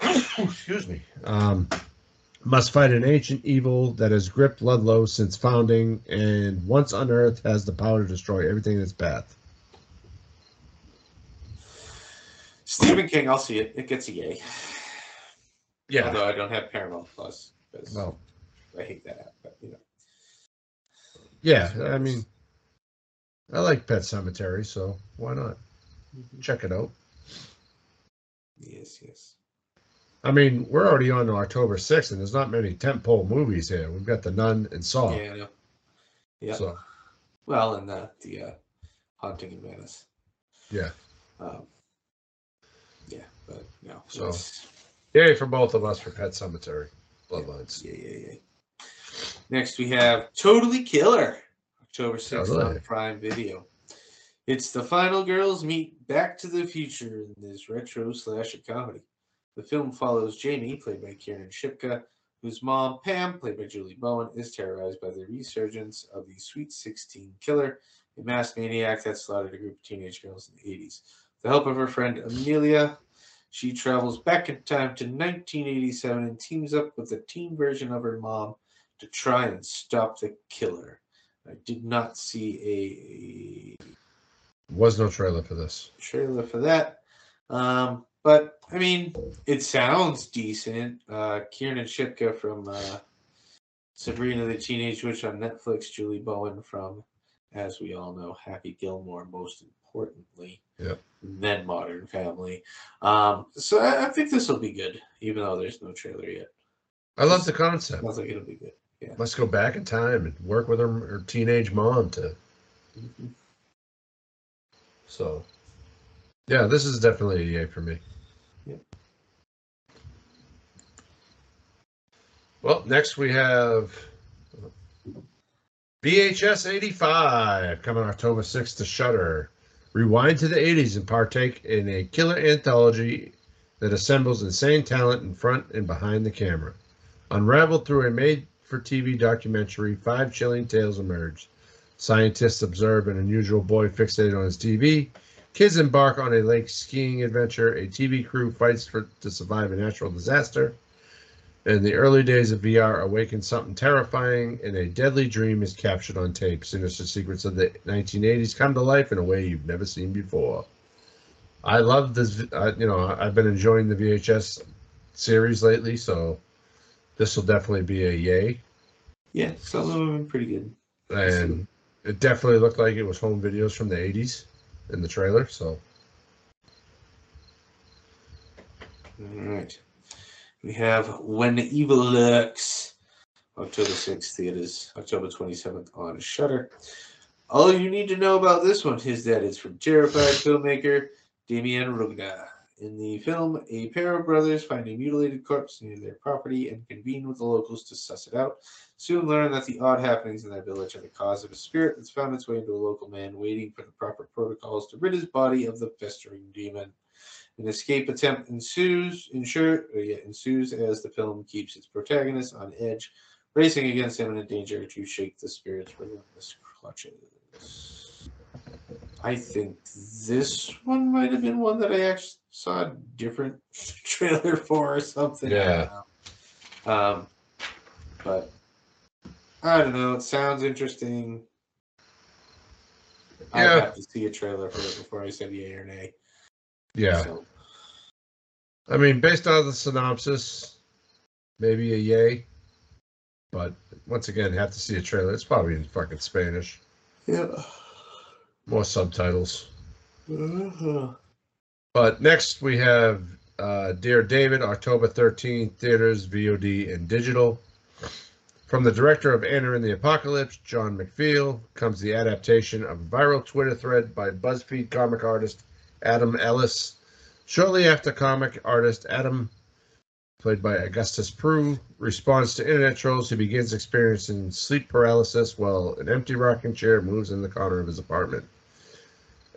excuse me, um, must fight an ancient evil that has gripped Ludlow since founding and once unearthed has the power to destroy everything in its path. Stephen King, I'll see it. It gets a yay. Yeah. Although I don't have Paramount Plus Well, I hate that app. But you know, yeah, I mean, I like Pet Sematary, so why not? Mm-hmm. Check it out. yes, yes. I mean, we're already on to October 6th, and there's not many tentpole movies here. We've got The Nun and Saw. Yeah. Yeah. So, Well, and the the uh, Haunting in Venice. yeah. Um, yeah, but no. So- it's- Yay for both of us for Pet Sematary. Bloodlines. Yeah, yeah, yeah. Next, we have Totally Killer, October 6th Totally. on Prime Video. It's the final girls meet Back to the Future in this retro slasher comedy. The film follows Jamie, played by Kiernan Shipka, whose mom, Pam, played by Julie Bowen, is terrorized by the resurgence of the Sweet 16 killer, a mass maniac that slaughtered a group of teenage girls in the 80s. With the help of her friend Amelia, she travels back in time to 1987 and teams up with the teen version of her mom to try and stop the killer. I did not see a. Was no trailer for this. trailer for that. Um, but I mean, it sounds decent. Uh, Kiernan Shipka from uh, Sabrina the Teenage Witch on Netflix, Julie Bowen from, as we all know, Happy Gilmore, most importantly. Yep. Then Modern Family. Um, so I, I think this will be good, even though there's no trailer yet. I love the concept. Sounds like it'll be good. Yeah. Let's go back in time and work with her, her teenage mom to. Mhm. So, yeah, this is definitely a yay for me. Well, next we have VHS 85 coming October 6th to Shudder. Rewind to the 80s and partake in a killer anthology that assembles insane talent in front and behind the camera. Unraveled through a made for TV documentary, five chilling tales emerge. Scientists observe an unusual boy fixated on his TV. Kids embark on a lake skiing adventure. A TV crew fights for, to survive a natural disaster. In the early days of VR, awaken something terrifying, and a deadly dream is captured on tape. Sinister secrets of the 1980s come to life in a way you've never seen before. I love this. Uh, you know, I've been enjoying the VHS series lately, so this will definitely be a yay. Yeah, some of them been pretty good. And it definitely looked like it was home videos from the 80s in the trailer. So, All right. We have When Evil Lurks, October 6th, theaters, October 27th on Shudder. All you need to know about this one is that it's from terrified filmmaker Demián Rugna. In the film, a pair of brothers find a mutilated corpse near their property and convene with the locals to suss it out. Soon learn that the odd happenings in their village are the cause of a spirit that's found its way into a local man waiting for the proper protocols to rid his body of the festering demon. An escape attempt ensues, ensure, uh, yeah, ensues as the film keeps its protagonist on edge, racing against imminent danger to shake the spirit's relentless clutches. I think this one might have been one that I actually saw a different trailer for or something. Yeah. Um, but I don't know. It sounds interesting. I'd have to see a trailer for it before I said yay or nay. Yeah. So, I mean, based on the synopsis, maybe a yay. But once again, have to see a trailer. It's probably in fucking Spanish. yeah. More subtitles. Uh-huh. But next we have uh, Dear David, October 13th, theaters, VOD, and digital. From the director of Anna and the Apocalypse, John McPhail, comes the adaptation of a viral Twitter thread by BuzzFeed comic artist Adam Ellis. Shortly after comic artist Adam, played by Augustus Prew, responds to internet trolls, he begins experiencing sleep paralysis while an empty rocking chair moves in the corner of his apartment.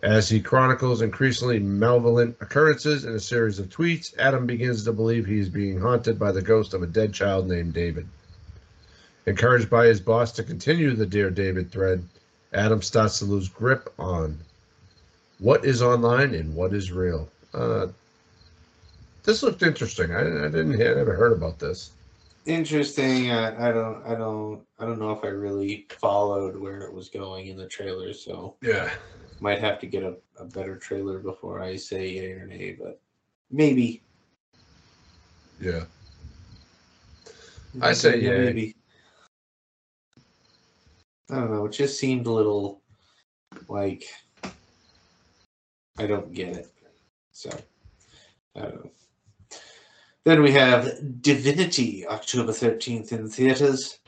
As he chronicles increasingly malevolent occurrences in a series of tweets, Adam begins to believe he is being haunted by the ghost of a dead child named David. Encouraged by his boss to continue the Dear David thread, Adam starts to lose grip on what is online and what is real. Uh, this looked interesting. I, I didn't hear, never heard about this. Interesting. I, I don't. I don't. I don't know if I really followed where it was going in the trailer, so Yeah. might have to get a, a better trailer before I say yay or nay. But maybe. Yeah. I say Yeah. Maybe. I don't know. It just seemed a little like I don't get it. So I don't know. Then we have Divinity, October 13th in theaters,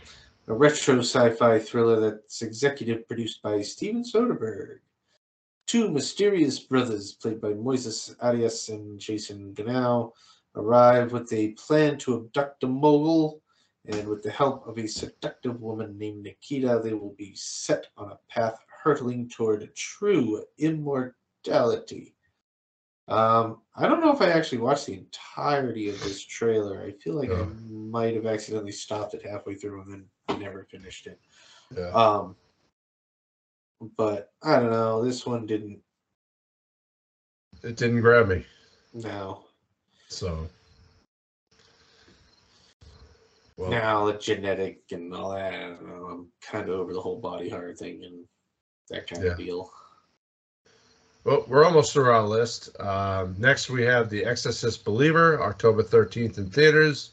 a retro sci fi thriller that's executive produced by Steven Soderbergh. Two mysterious brothers, played by Moises Arias and Jason Genao, arrive with a plan to abduct a mogul and with the help of a seductive woman named Nikita, they will be set on a path hurtling toward true immortality. Um, I don't know if I actually watched the entirety of this trailer. I feel like I Oh. might have accidentally stopped it halfway through and then never finished it. Yeah. Um, but I don't know. This one didn't. It didn't grab me. No. So. Well, now the genetic and all that. I don't know. I'm kind of over the whole body horror thing and that kind Yeah. of deal. Well, we're almost through our list. Um, next, we have The Exorcist Believer, October 13th in theaters.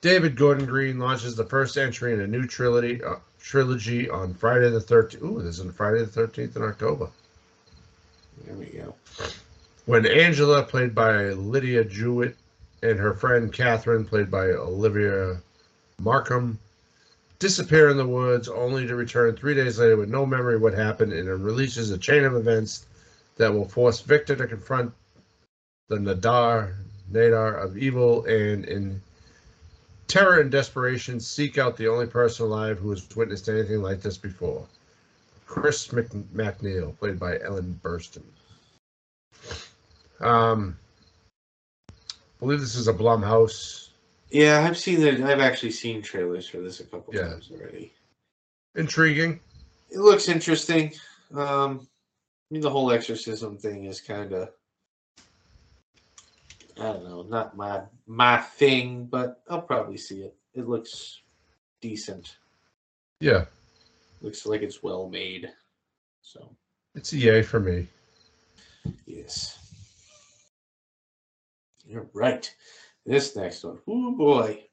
David Gordon Green launches the first entry in a new trilogy uh, trilogy on Friday the 13th. Ooh, there's a Friday the 13th in October. There we go. When Angela, played by Lydia Jewett, and her friend Catherine, played by Olivia Marcum, disappear in the woods only to return three days later with no memory of what happened, and it releases a chain of events that will force Victor to confront the Nadar, Nadar of evil and in terror and desperation seek out the only person alive who has witnessed anything like this before. Chris Mc- McNeil, played by Ellen Burstyn. Um, I believe this is a Blumhouse. Yeah, I've seen it. I've actually seen trailers for this a couple Yeah. times already. Intriguing. It looks interesting. Um, I mean, the whole exorcism thing is kind of, I don't know, not my my thing, but I'll probably see it. It looks decent. Yeah, Looks like it's well made. So it's a yay for me. yes, you're right. This next one, oh boy.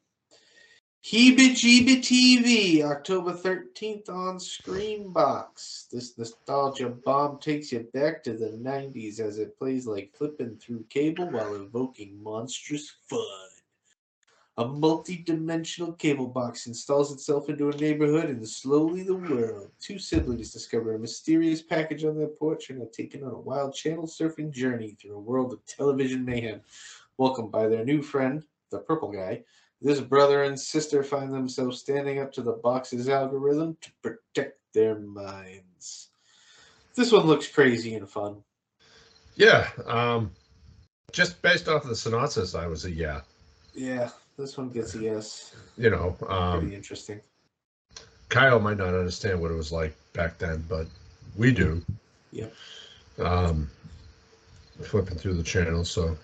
Heebie Jeebie TV, October 13th on Screambox. This nostalgia bomb takes you back to the 90s as it plays like flipping through cable while evoking monstrous fun. A multi dimensional cable box installs itself into a neighborhood, and slowly the world. Two siblings discover a mysterious package on their porch and are taken on a wild channel surfing journey through a world of television mayhem. Welcomed by their new friend, the purple guy, this brother and sister find themselves standing up to the box's algorithm to protect their minds. This one looks crazy and fun. Yeah, um, just based off of the synopsis, I was a yeah. Yeah, this one gets a yes. You know, Pretty um, interesting. Kyle might not understand what it was like back then, but we do. Yeah. Um, flipping through the channels, so.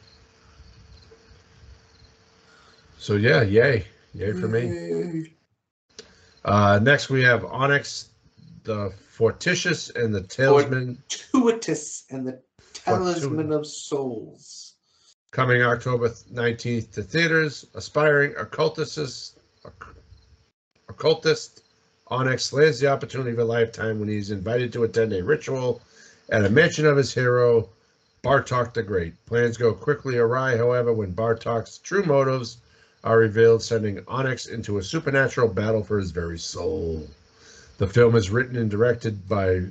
So yeah, yay, yay for me. Uh, next we have Onyx, the Fortitious, and the Talesman Fortuitous and the Talisman Fortuitous. of Souls. coming October 19th to theaters. Aspiring occultist, occultist Onyx lands the opportunity of a lifetime when he's invited to attend a ritual at a mansion of his hero, Bartok the Great. Plans go quickly awry, however, when Bartok's true motives are revealed, sending Onyx into a supernatural battle for his very soul. The film is written and directed by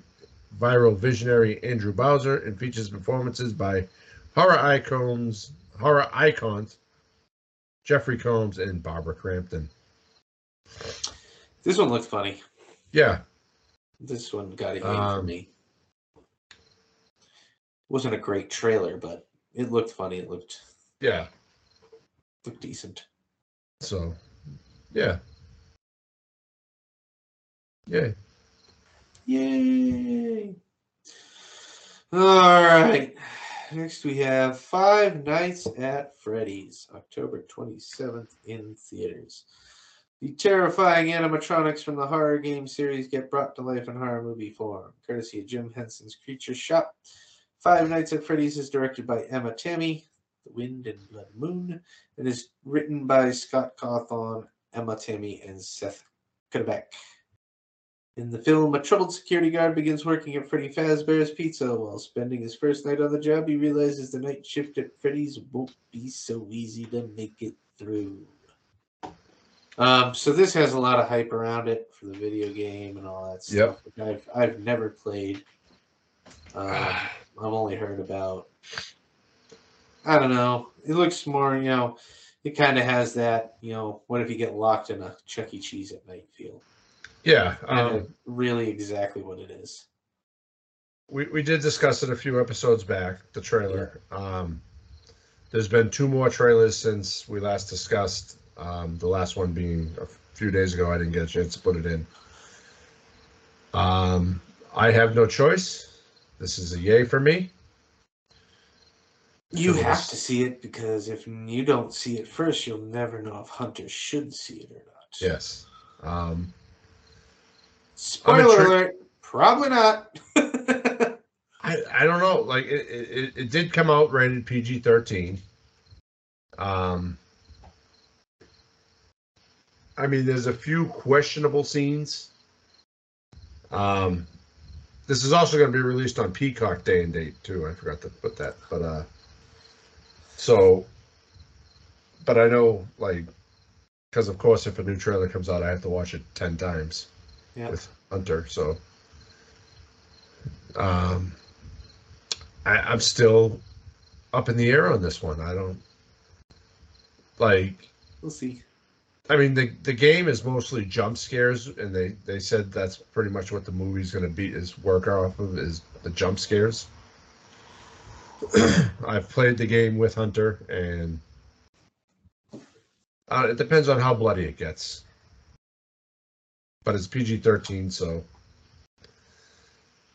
viral visionary Andrew Bowser and features performances by horror icons, horror icons, Jeffrey Combs and Barbara Crampton. This one looked funny. Yeah, This one got a yay for Um, me. Wasn't a great trailer, but it looked funny. It looked yeah. looked decent. So, yeah, yeah. Yay! All right. Next, we have Five Nights at Freddy's, October 27th in theaters. The terrifying animatronics from the horror game series get brought to life in horror movie form, courtesy of Jim Henson's Creature Shop. Five Nights at Freddy's is directed by Emma Tammi, The Wind and Blood Moon, and is written by Scott Cawthon, Emma Tammi, and Seth Cuddeback. In the film, a troubled security guard begins working at Freddy Fazbear's Pizza. While spending his first night on the job, he realizes the night shift at Freddy's won't be so easy to make it through. Um, so this has a lot of hype around it for the video game and all that Yep. stuff. Which I've I've never played. Um, I've only heard about. I don't know. It looks more, you know, it kind of has that, you know, what if you get locked in a Chuck E. Cheese at night feel Yeah, um, really exactly what it is. we, we did discuss it a few episodes back, the trailer. Um, there's been two more trailers since we last discussed. Um, the last one being a few days ago. I didn't get a chance to put it in. Um, I have no choice. This is a yay for me. You have to see it because if you don't see it first, you'll never know if Hunter should see it or not. Yes. Um, Spoiler tri- alert, probably not. I, I don't know. Like it, it, it did come out rated PG thirteen. Um, I mean, there's a few questionable scenes. Um, This is also going to be released on Peacock Day and date too. I forgot to put that, but uh, so, but I know like, because of course, if a new trailer comes out, I have to watch it ten times Yeah. with Hunter. So, um, I, I'm still up in the air on this one. I don't like. We'll see. I mean, the the game is mostly jump scares, and they they said that's pretty much what the movie's going to be is work off of is the jump scares. I've played the game with Hunter, and uh, it depends on how bloody it gets. But it's PG thirteen, so.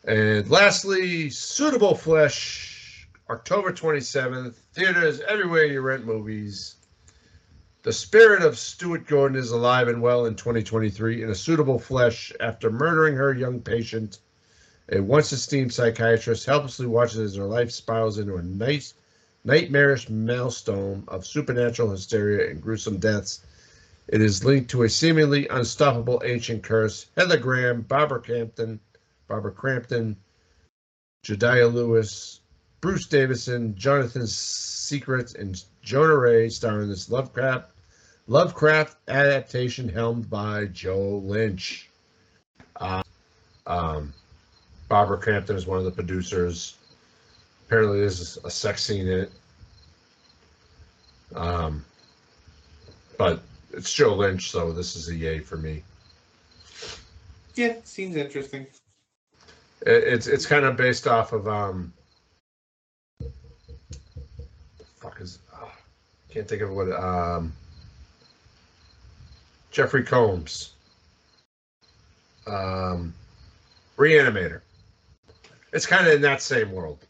And lastly, suitable flesh, October twenty seventh, theaters everywhere you rent movies. The spirit of Stuart Gordon is alive and well in 2023 in a suitable flesh after murdering her young patient. A once esteemed psychiatrist helplessly watches as her life spirals into a nice, nightmarish maelstrom of supernatural hysteria and gruesome deaths. It is linked to a seemingly unstoppable ancient curse. Heather Graham, Barbara Crampton, Barbara Crampton, Judah Lewis, Bruce Davison, Jonathan Secret, and Jonah Ray star in this Lovecraft Lovecraft adaptation helmed by Joe Lynch. Uh, um, Barbara Crampton is one of the producers. Apparently, there's a sex scene in it. Um, but it's Joe Lynch, so this is a yay for me. Yeah, seems interesting. It, it's it's kind of based off of um. Fuck is oh, can't think of what um. Jeffrey Combs. Um, Reanimator. It's kind of in that same world.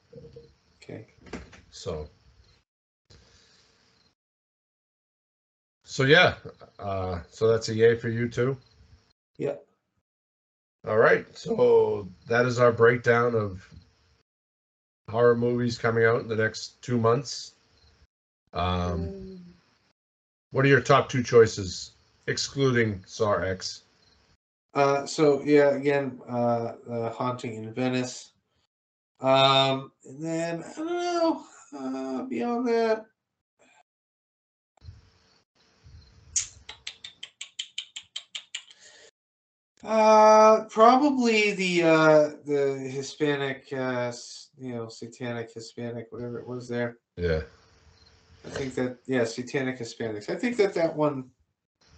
Okay. So. So yeah, uh, so that's a yay for you too. Yep. All right, so that is our breakdown of horror movies coming out in the next two months. Um, what are your top two choices, excluding Saw X? Uh, so yeah, again, uh, uh, haunting in Venice. Um, and then I don't know. Uh, beyond that, uh, probably the uh the Hispanic, uh, you know, satanic Hispanic, whatever it was there. Yeah, I think that yeah, Satanic Hispanics. I think that that one,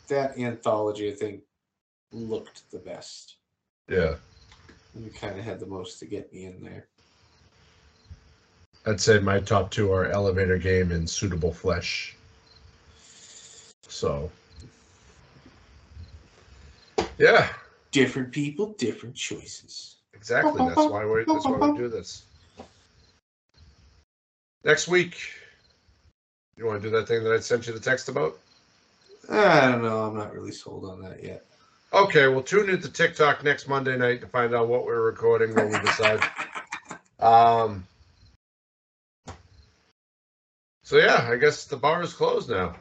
that anthology, I think, looked the best. yeah. You kind of had the most to get me in there. I'd say my top two are Elevator Game and Suitable Flesh. So, yeah, Different people, different choices. exactly. That's why we that's why we do this. Next week, you want to do that thing that I sent you the text about? I don't know. I'm not really sold on that yet. Okay, well, tune into TikTok next Monday night to find out what we're recording when we decide. Um. So yeah, I guess the bar is closed now.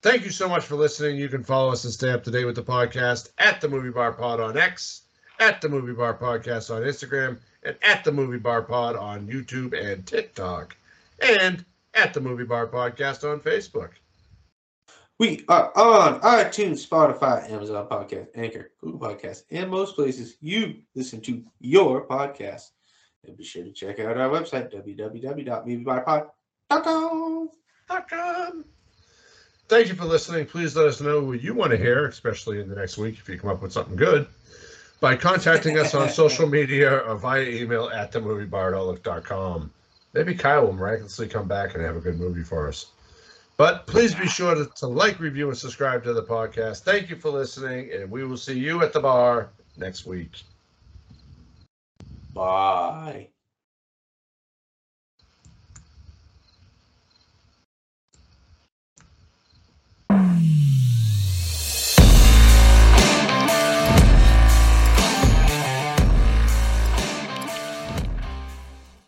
Thank you so much for listening. You can follow us and stay up to date with the podcast at the Movie Bar Pod on X, at the Movie Bar Podcast on Instagram, and at the Movie Bar Pod on YouTube and TikTok, and at the Movie Bar Podcast on Facebook. We are on iTunes, Spotify, Amazon Podcast, Anchor, Google Podcast, and most places you listen to your podcast. And be sure to check out our website, www.moviebarpod.com. com. Thank you for listening. Please let us know what you want to hear, especially in the next week if you come up with something good, by contacting us on social media or via email at themoviebar.com. Maybe Kyle will miraculously come back and have a good movie for us. But please be sure to, to like, review, and subscribe to the podcast. Thank you for listening, and we will see you at the bar next week. Bye.